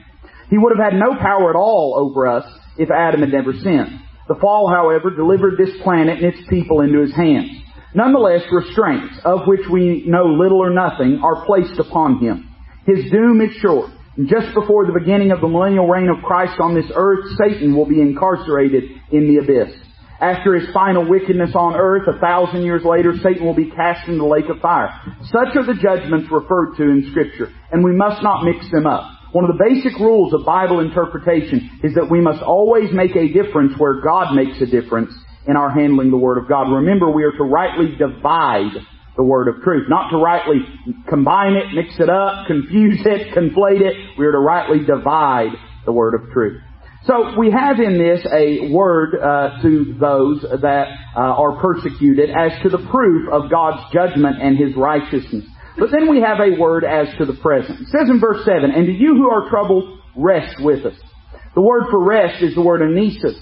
He would have had no power at all over us if Adam had never sinned. The fall, however, delivered this planet and its people into his hands. Nonetheless, restraints, of which we know little or nothing, are placed upon him. His doom is short. Just before the beginning of the millennial reign of Christ on this earth, Satan will be incarcerated in the abyss. After his final wickedness on earth, a thousand years later, Satan will be cast into the lake of fire. Such are the judgments referred to in Scripture, and we must not mix them up. One of the basic rules of Bible interpretation is that we must always make a difference where God makes a difference in our handling the Word of God. Remember, we are to rightly divide the Word of truth, not to rightly combine it, mix it up, confuse it, conflate it. We are to rightly divide the Word of truth. So we have in this a word uh, to those that uh, are persecuted as to the proof of God's judgment and His righteousness. But then we have a word as to the present. It says in verse 7, And to you who are troubled, rest with us. The word for rest is the word anesis. It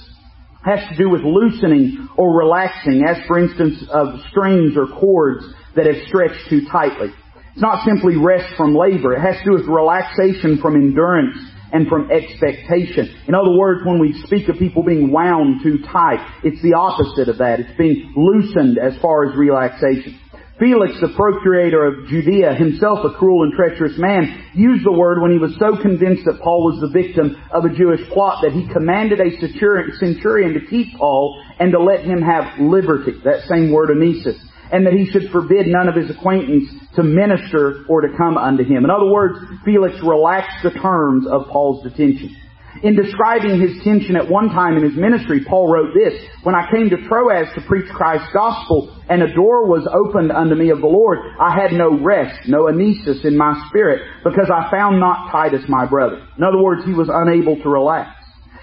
has to do with loosening or relaxing, as for instance of strings or cords that have stretched too tightly. It's not simply rest from labor. It has to do with relaxation from endurance and from expectation. In other words, when we speak of people being wound too tight, it's the opposite of that. It's being loosened as far as relaxation. Felix, the procurator of Judea, himself a cruel and treacherous man, used the word when he was so convinced that Paul was the victim of a Jewish plot that he commanded a centurion to keep Paul and to let him have liberty. That same word, anesis. And that he should forbid none of his acquaintance to minister or to come unto him. In other words, Felix relaxed the terms of Paul's detention. In describing his tension at one time in his ministry, Paul wrote this, When I came to Troas to preach Christ's gospel, and a door was opened unto me of the Lord, I had no rest, no anesis in my spirit, because I found not Titus my brother. In other words, he was unable to relax.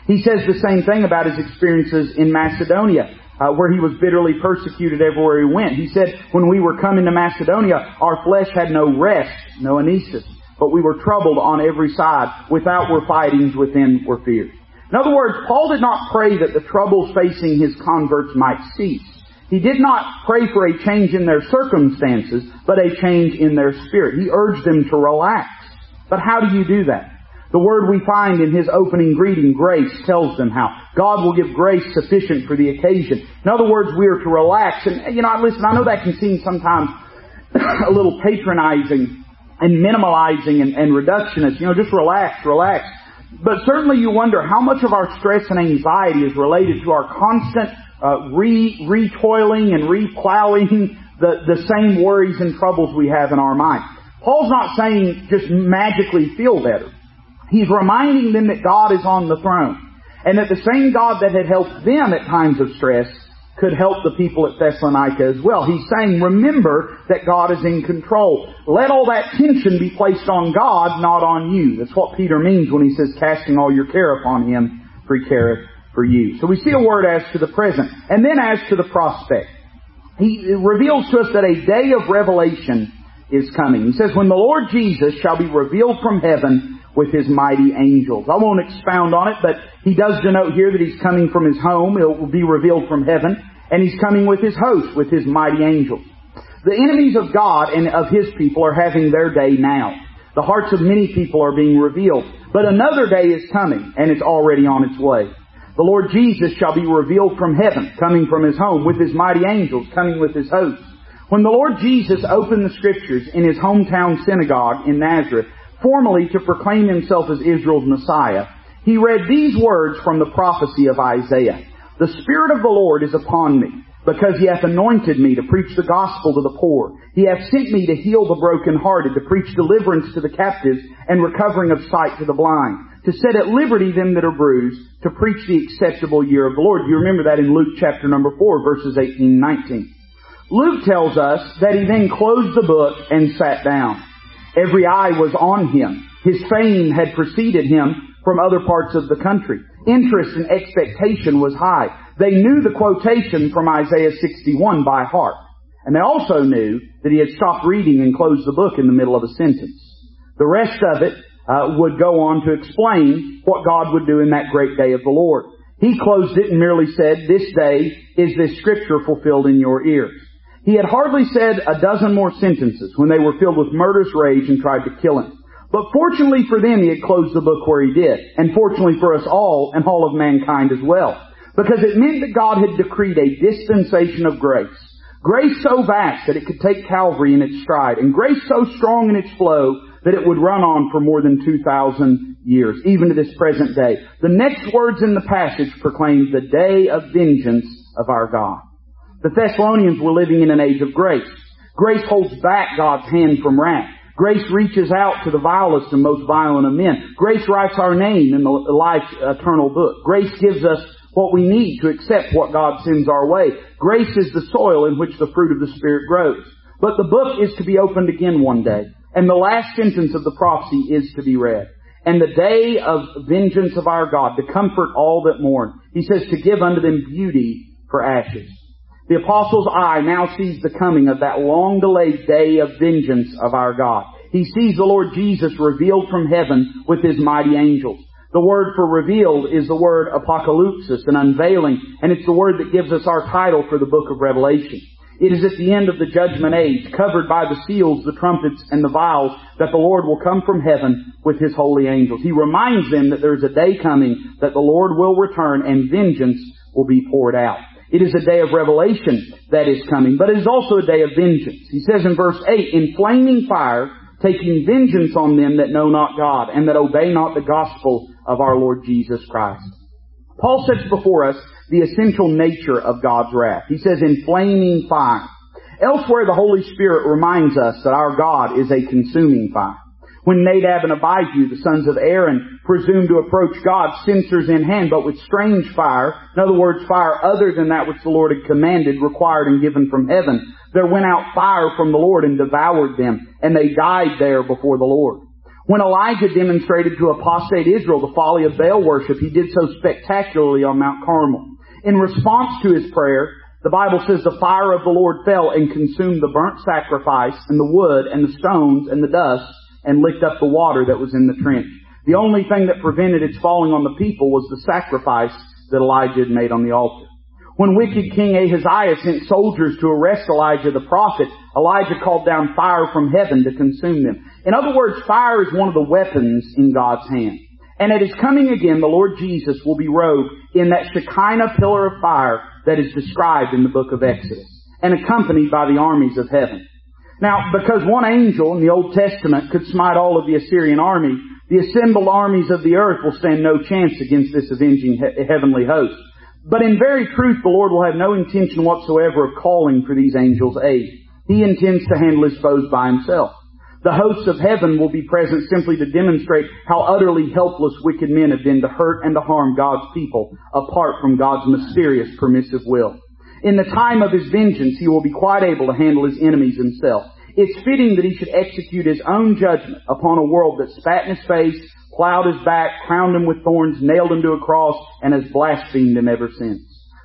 He says the same thing about his experiences in Macedonia. Uh, where he was bitterly persecuted everywhere he went. He said, when we were coming to Macedonia, our flesh had no rest, no anesis but we were troubled on every side. Without were fightings, within were fears. In other words, Paul did not pray that the troubles facing his converts might cease. He did not pray for a change in their circumstances, but a change in their spirit. He urged them to relax. But how do you do that? The word we find in his opening greeting, grace, tells them how. God will give grace sufficient for the occasion. In other words, we are to relax. And, you know, listen, I know that can seem sometimes [COUGHS] a little patronizing and minimalizing and, and reductionist. You know, just relax, relax. But certainly you wonder how much of our stress and anxiety is related to our constant uh, re retoiling and replowing [LAUGHS] the, the same worries and troubles we have in our mind. Paul's not saying just magically feel better. He's reminding them that God is on the throne. And that the same God that had helped them at times of stress could help the people at Thessalonica as well. He's saying, remember that God is in control. Let all that tension be placed on God, not on you. That's what Peter means when he says, casting all your care upon Him, for He careth for you. So we see a word as to the present. And then as to the prospect. He reveals to us that a day of revelation is coming. He says, when the Lord Jesus shall be revealed from heaven with his mighty angels. I won't expound on it, but he does denote here that he's coming from his home. It will be revealed from heaven. And he's coming with his host, with his mighty angels. The enemies of God and of his people are having their day now. The hearts of many people are being revealed. But another day is coming, and it's already on its way. The Lord Jesus shall be revealed from heaven, coming from his home, with his mighty angels, coming with his hosts. When the Lord Jesus opened the scriptures in his hometown synagogue in Nazareth, formally to proclaim himself as Israel's Messiah, he read these words from the prophecy of Isaiah. The Spirit of the Lord is upon me, because he hath anointed me to preach the gospel to the poor. He hath sent me to heal the brokenhearted, to preach deliverance to the captives, and recovering of sight to the blind, to set at liberty them that are bruised, to preach the acceptable year of the Lord. You remember that in Luke chapter number 4, verses 18 and 19. Luke tells us that he then closed the book and sat down. Every eye was on him. His fame had preceded him from other parts of the country. Interest and expectation was high. They knew the quotation from Isaiah 61 by heart. And they also knew that he had stopped reading and closed the book in the middle of a sentence. The rest of it uh, would go on to explain what God would do in that great day of the Lord. He closed it and merely said, This day is this scripture fulfilled in your ears. He had hardly said a dozen more sentences when they were filled with murderous rage and tried to kill him. But fortunately for them, he had closed the book where he did. And fortunately for us all, and all of mankind as well. Because it meant that God had decreed a dispensation of grace. Grace so vast that it could take Calvary in its stride, and grace so strong in its flow that it would run on for more than 2,000 years, even to this present day. The next words in the passage proclaim the day of vengeance of our God. The Thessalonians were living in an age of grace. Grace holds back God's hand from wrath. Grace reaches out to the vilest and most violent of men. Grace writes our name in the life's eternal book. Grace gives us what we need to accept what God sends our way. Grace is the soil in which the fruit of the Spirit grows. But the book is to be opened again one day. And the last sentence of the prophecy is to be read. And the day of vengeance of our God, to comfort all that mourn. He says to give unto them beauty for ashes. The apostle's eye now sees the coming of that long delayed day of vengeance of our God. He sees the Lord Jesus revealed from heaven with his mighty angels. The word for revealed is the word apocalypsis, an unveiling, and it's the word that gives us our title for the book of Revelation. It is at the end of the judgment age, covered by the seals, the trumpets, and the vials, that the Lord will come from heaven with His holy angels. He reminds them that there is a day coming that the Lord will return and vengeance will be poured out. It is a day of revelation that is coming, but it is also a day of vengeance. He says in verse 8, in flaming fire, taking vengeance on them that know not God and that obey not the gospel of our Lord Jesus Christ. Paul sets before us the essential nature of God's wrath. He says in flaming fire. Elsewhere the Holy Spirit reminds us that our God is a consuming fire. When Nadab and Abihu, the sons of Aaron, presumed to approach God, censers in hand, but with strange fire, in other words, fire other than that which the Lord had commanded, required, and given from heaven, there went out fire from the Lord and devoured them, and they died there before the Lord. When Elijah demonstrated to apostate Israel the folly of Baal worship, he did so spectacularly on Mount Carmel. In response to his prayer, the Bible says the fire of the Lord fell and consumed the burnt sacrifice and the wood and the stones and the dust and licked up the water that was in the trench. The only thing that prevented its falling on the people was the sacrifice that Elijah had made on the altar. When wicked King Ahaziah sent soldiers to arrest Elijah the prophet, Elijah called down fire from heaven to consume them. In other words, fire is one of the weapons in God's hand. And at his coming again, the Lord Jesus will be robed in that Shekinah pillar of fire that is described in the book of Exodus and accompanied by the armies of heaven. Now, because one angel in the Old Testament could smite all of the Assyrian army, the assembled armies of the earth will stand no chance against this avenging he- heavenly host. But in very truth, the Lord will have no intention whatsoever of calling for these angels' aid. He intends to handle his foes by himself. The hosts of heaven will be present simply to demonstrate how utterly helpless wicked men have been to hurt and to harm God's people apart from God's mysterious permissive will. In the time of his vengeance, he will be quite able to handle his enemies himself. It's fitting that he should execute his own judgment upon a world that spat in his face, plowed his back, crowned him with thorns, nailed him to a cross, and has blasphemed him ever since.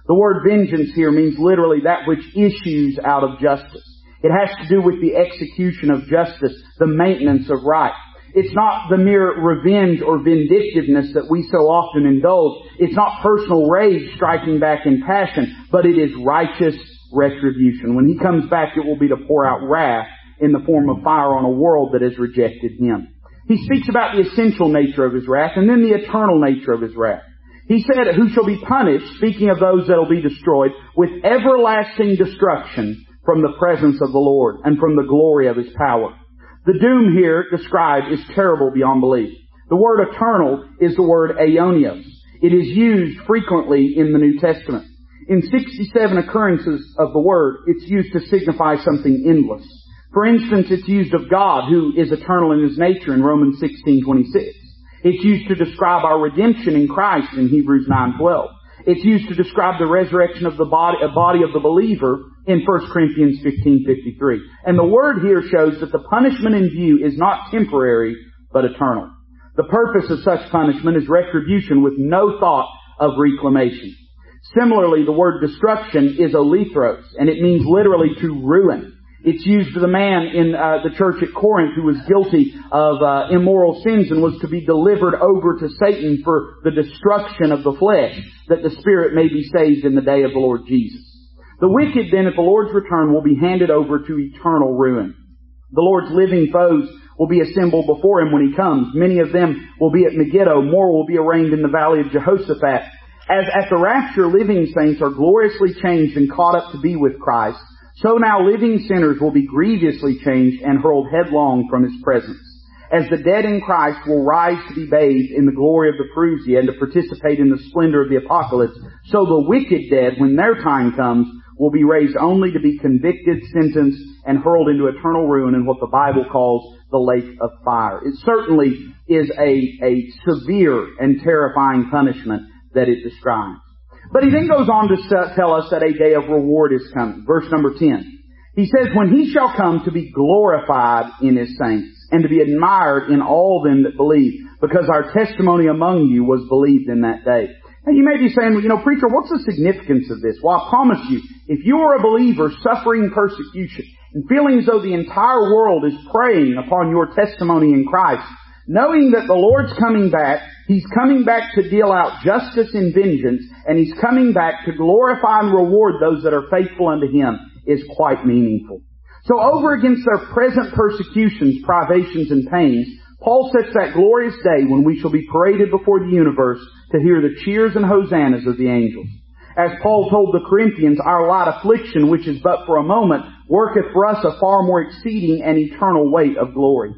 The word vengeance here means literally that which issues out of justice. It has to do with the execution of justice, the maintenance of right. It's not the mere revenge or vindictiveness that we so often indulge. It's not personal rage striking back in passion, but it is righteous retribution. When He comes back, it will be to pour out wrath in the form of fire on a world that has rejected Him. He speaks about the essential nature of His wrath and then the eternal nature of His wrath. He said, who shall be punished, speaking of those that will be destroyed, with everlasting destruction from the presence of the Lord and from the glory of His power. The doom here described is terrible beyond belief. The word eternal is the word aeonios. It is used frequently in the New Testament. In 67 occurrences of the word, it's used to signify something endless. For instance, it's used of God, who is eternal in His nature in Romans 16:26. It's used to describe our redemption in Christ in Hebrews 9:12. It's used to describe the resurrection of the body, body of the believer in 1 Corinthians 15:53. And the word here shows that the punishment in view is not temporary, but eternal. The purpose of such punishment is retribution with no thought of reclamation. Similarly, the word destruction is olethros, and it means literally to ruin. It's used for the man in uh, the church at Corinth who was guilty of uh, immoral sins and was to be delivered over to Satan for the destruction of the flesh, that the spirit may be saved in the day of the Lord Jesus. The wicked then at the Lord's return will be handed over to eternal ruin. The Lord's living foes will be assembled before him when he comes. Many of them will be at Megiddo. More will be arraigned in the valley of Jehoshaphat. As at the rapture living saints are gloriously changed and caught up to be with Christ, so now living sinners will be grievously changed and hurled headlong from his presence. As the dead in Christ will rise to be bathed in the glory of the Parousia and to participate in the splendor of the apocalypse, so the wicked dead, when their time comes, will be raised only to be convicted, sentenced, and hurled into eternal ruin in what the Bible calls the lake of fire. It certainly is a, a severe and terrifying punishment that it describes. But he then goes on to tell us that a day of reward is coming. Verse number 10. He says, when he shall come to be glorified in his saints and to be admired in all them that believe, because our testimony among you was believed in that day. Now you may be saying, well, you know, preacher, what's the significance of this? Well, I promise you, if you are a believer suffering persecution and feeling as though the entire world is preying upon your testimony in Christ, knowing that the Lord's coming back, He's coming back to deal out justice and vengeance, and He's coming back to glorify and reward those that are faithful unto Him is quite meaningful. So over against their present persecutions, privations, and pains, Paul sets that glorious day when we shall be paraded before the universe to hear the cheers and hosannas of the angels. As Paul told the Corinthians, our light affliction, which is but for a moment, worketh for us a far more exceeding and eternal weight of glory.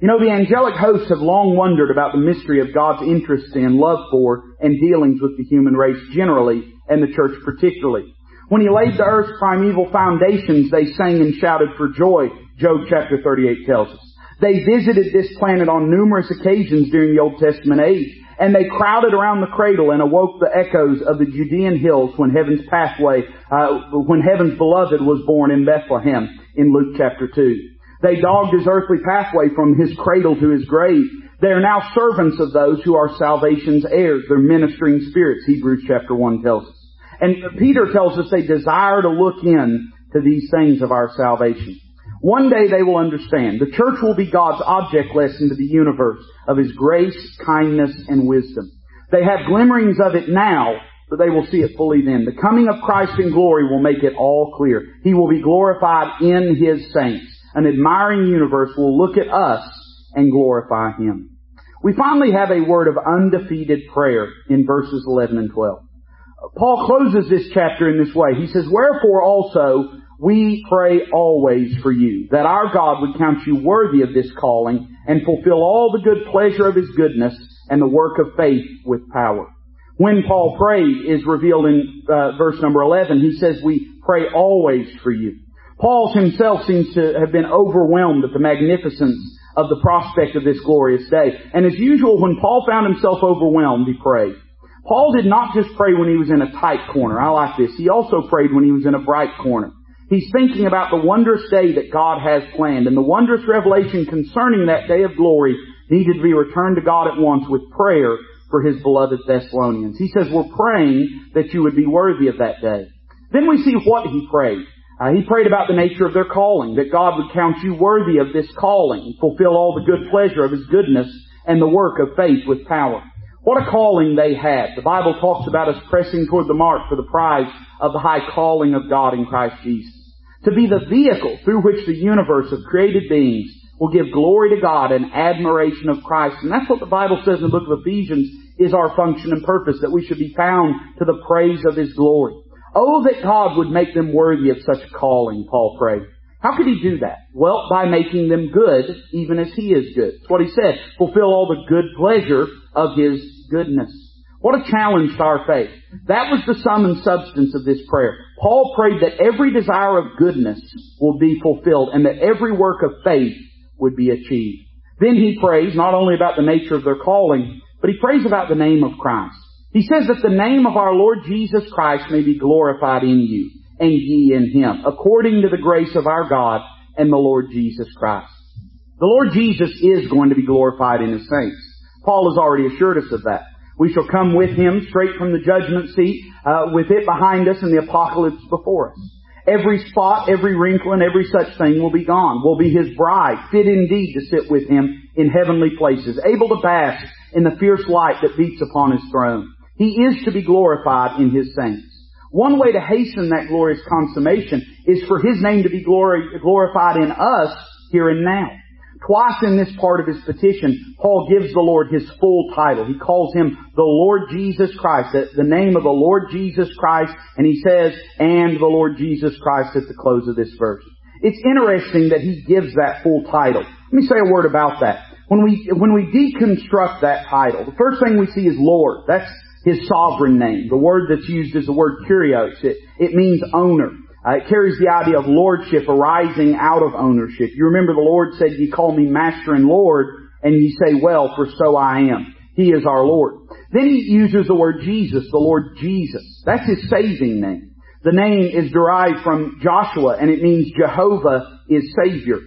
You know, the angelic hosts have long wondered about the mystery of God's interest in, love for, and dealings with the human race generally, and the church particularly. When he laid the earth's primeval foundations, they sang and shouted for joy, Job chapter 38 tells us. They visited this planet on numerous occasions during the Old Testament age, and they crowded around the cradle and awoke the echoes of the Judean hills when heaven's pathway, uh, when heaven's beloved was born in Bethlehem in Luke chapter 2. They dogged his earthly pathway from his cradle to his grave. They are now servants of those who are salvation's heirs. They're ministering spirits, Hebrews chapter 1 tells us. And Peter tells us they desire to look in to these things of our salvation. One day they will understand. The church will be God's object lesson to the universe of His grace, kindness, and wisdom. They have glimmerings of it now, but they will see it fully then. The coming of Christ in glory will make it all clear. He will be glorified in His saints an admiring universe will look at us and glorify Him. We finally have a word of undefeated prayer in verses 11 and 12. Paul closes this chapter in this way. He says, Wherefore also we pray always for you, that our God would count you worthy of this calling and fulfill all the good pleasure of His goodness and the work of faith with power. When Paul prayed is revealed in uh, verse number 11. He says, we pray always for you. Paul himself seems to have been overwhelmed at the magnificence of the prospect of this glorious day. And as usual, when Paul found himself overwhelmed, he prayed. Paul did not just pray when he was in a tight corner. I like this. He also prayed when he was in a bright corner. He's thinking about the wondrous day that God has planned and the wondrous revelation concerning that day of glory needed to be returned to God at once with prayer for his beloved Thessalonians. He says, we're praying that you would be worthy of that day. Then we see what he prayed. Uh, he prayed about the nature of their calling, that God would count you worthy of this calling, fulfill all the good pleasure of His goodness and the work of faith with power. What a calling they had. The Bible talks about us pressing toward the mark for the prize of the high calling of God in Christ Jesus. To be the vehicle through which the universe of created beings will give glory to God and admiration of Christ. And that's what the Bible says in the book of Ephesians is our function and purpose, that we should be found to the praise of His glory. Oh, that God would make them worthy of such a calling, Paul prayed. How could he do that? Well, by making them good, even as he is good. That's what he said. Fulfill all the good pleasure of his goodness. What a challenge to our faith. That was the sum and substance of this prayer. Paul prayed that every desire of goodness will be fulfilled and that every work of faith would be achieved. Then he prays not only about the nature of their calling, but he prays about the name of Christ. He says that the name of our Lord Jesus Christ may be glorified in you, and ye in him, according to the grace of our God and the Lord Jesus Christ. The Lord Jesus is going to be glorified in his saints. Paul has already assured us of that. We shall come with Him straight from the judgment seat, uh, with it behind us and the apocalypse before us. Every spot, every wrinkle, and every such thing will be gone. We'll be His bride, fit indeed to sit with Him in heavenly places, able to bask in the fierce light that beats upon His throne. He is to be glorified in His saints. One way to hasten that glorious consummation is for His name to be glory, glorified in us here and now. Twice in this part of his petition, Paul gives the Lord his full title. He calls him the Lord Jesus Christ, the name of the Lord Jesus Christ, and he says, and the Lord Jesus Christ at the close of this verse. It's interesting that he gives that full title. Let me say a word about that. When we, when we deconstruct that title, the first thing we see is Lord. That's his sovereign name. The word that's used is the word kurios. It, it means owner. Uh, it carries the idea of lordship arising out of ownership. You remember the Lord said, you call me master and Lord, and you say, well, for so I am. He is our Lord. Then he uses the word Jesus, the Lord Jesus. That's his saving name. The name is derived from Joshua, and it means Jehovah is Savior.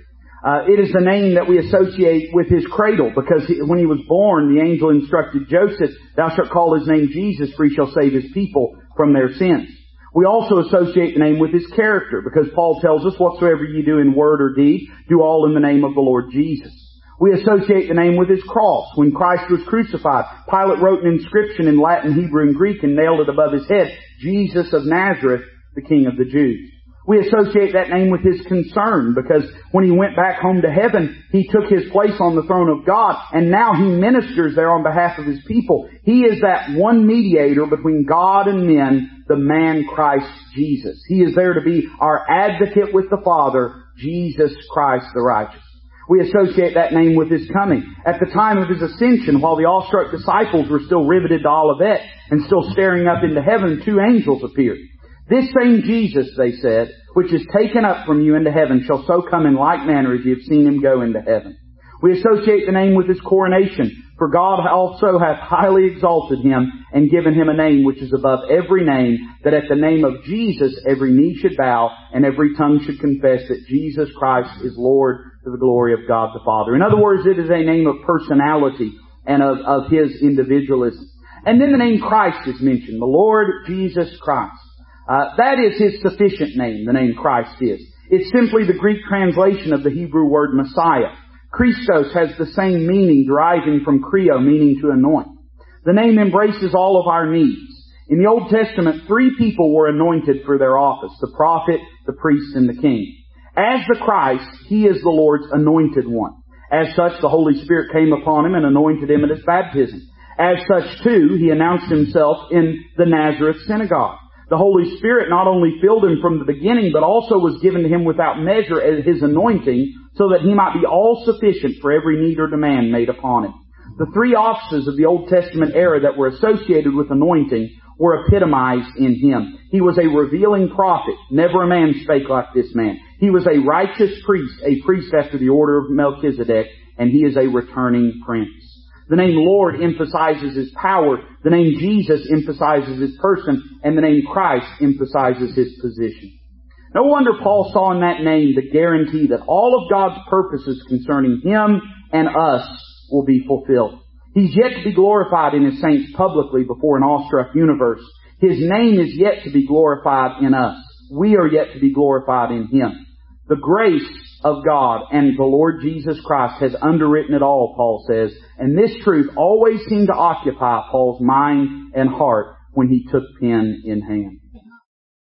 Uh, it is the name that we associate with his cradle, because he, when he was born, the angel instructed Joseph, "Thou shalt call his name Jesus, for he shall save his people from their sins." We also associate the name with his character because Paul tells us whatsoever you do in word or deed, do all in the name of the Lord Jesus. We associate the name with his cross. When Christ was crucified, Pilate wrote an inscription in Latin, Hebrew, and Greek and nailed it above his head, Jesus of Nazareth, the King of the Jews. We associate that name with his concern because when he went back home to heaven, he took his place on the throne of God and now he ministers there on behalf of his people. He is that one mediator between God and men, the man Christ Jesus. He is there to be our advocate with the Father, Jesus Christ the righteous. We associate that name with his coming. At the time of his ascension, while the awestruck disciples were still riveted to Olivet and still staring up into heaven, two angels appeared. This same Jesus, they said, which is taken up from you into heaven shall so come in like manner as you have seen him go into heaven. We associate the name with his coronation, for God also hath highly exalted him and given him a name which is above every name, that at the name of Jesus every knee should bow and every tongue should confess that Jesus Christ is Lord to the glory of God the Father. In other words, it is a name of personality and of, of his individualism. And then the name Christ is mentioned, the Lord Jesus Christ. Uh, that is his sufficient name, the name Christ is. It's simply the Greek translation of the Hebrew word Messiah. Christos has the same meaning deriving from Chrio, meaning to anoint. The name embraces all of our needs. In the Old Testament, three people were anointed for their office, the prophet, the priest, and the king. As the Christ, he is the Lord's anointed one. As such, the Holy Spirit came upon him and anointed him at his baptism. As such, too, he announced himself in the Nazareth synagogue. The Holy Spirit not only filled him from the beginning, but also was given to him without measure as his anointing, so that he might be all sufficient for every need or demand made upon him. The three offices of the Old Testament era that were associated with anointing were epitomized in him. He was a revealing prophet. Never a man spake like this man. He was a righteous priest, a priest after the order of Melchizedek, and he is a returning prince. The name Lord emphasizes His power. The name Jesus emphasizes His person. And the name Christ emphasizes His position. No wonder Paul saw in that name the guarantee that all of God's purposes concerning Him and us will be fulfilled. He's yet to be glorified in His saints publicly before an awestruck universe. His name is yet to be glorified in us. We are yet to be glorified in Him. The grace of God and the Lord Jesus Christ has underwritten it all, Paul says, and this truth always seemed to occupy Paul's mind and heart when he took pen in hand.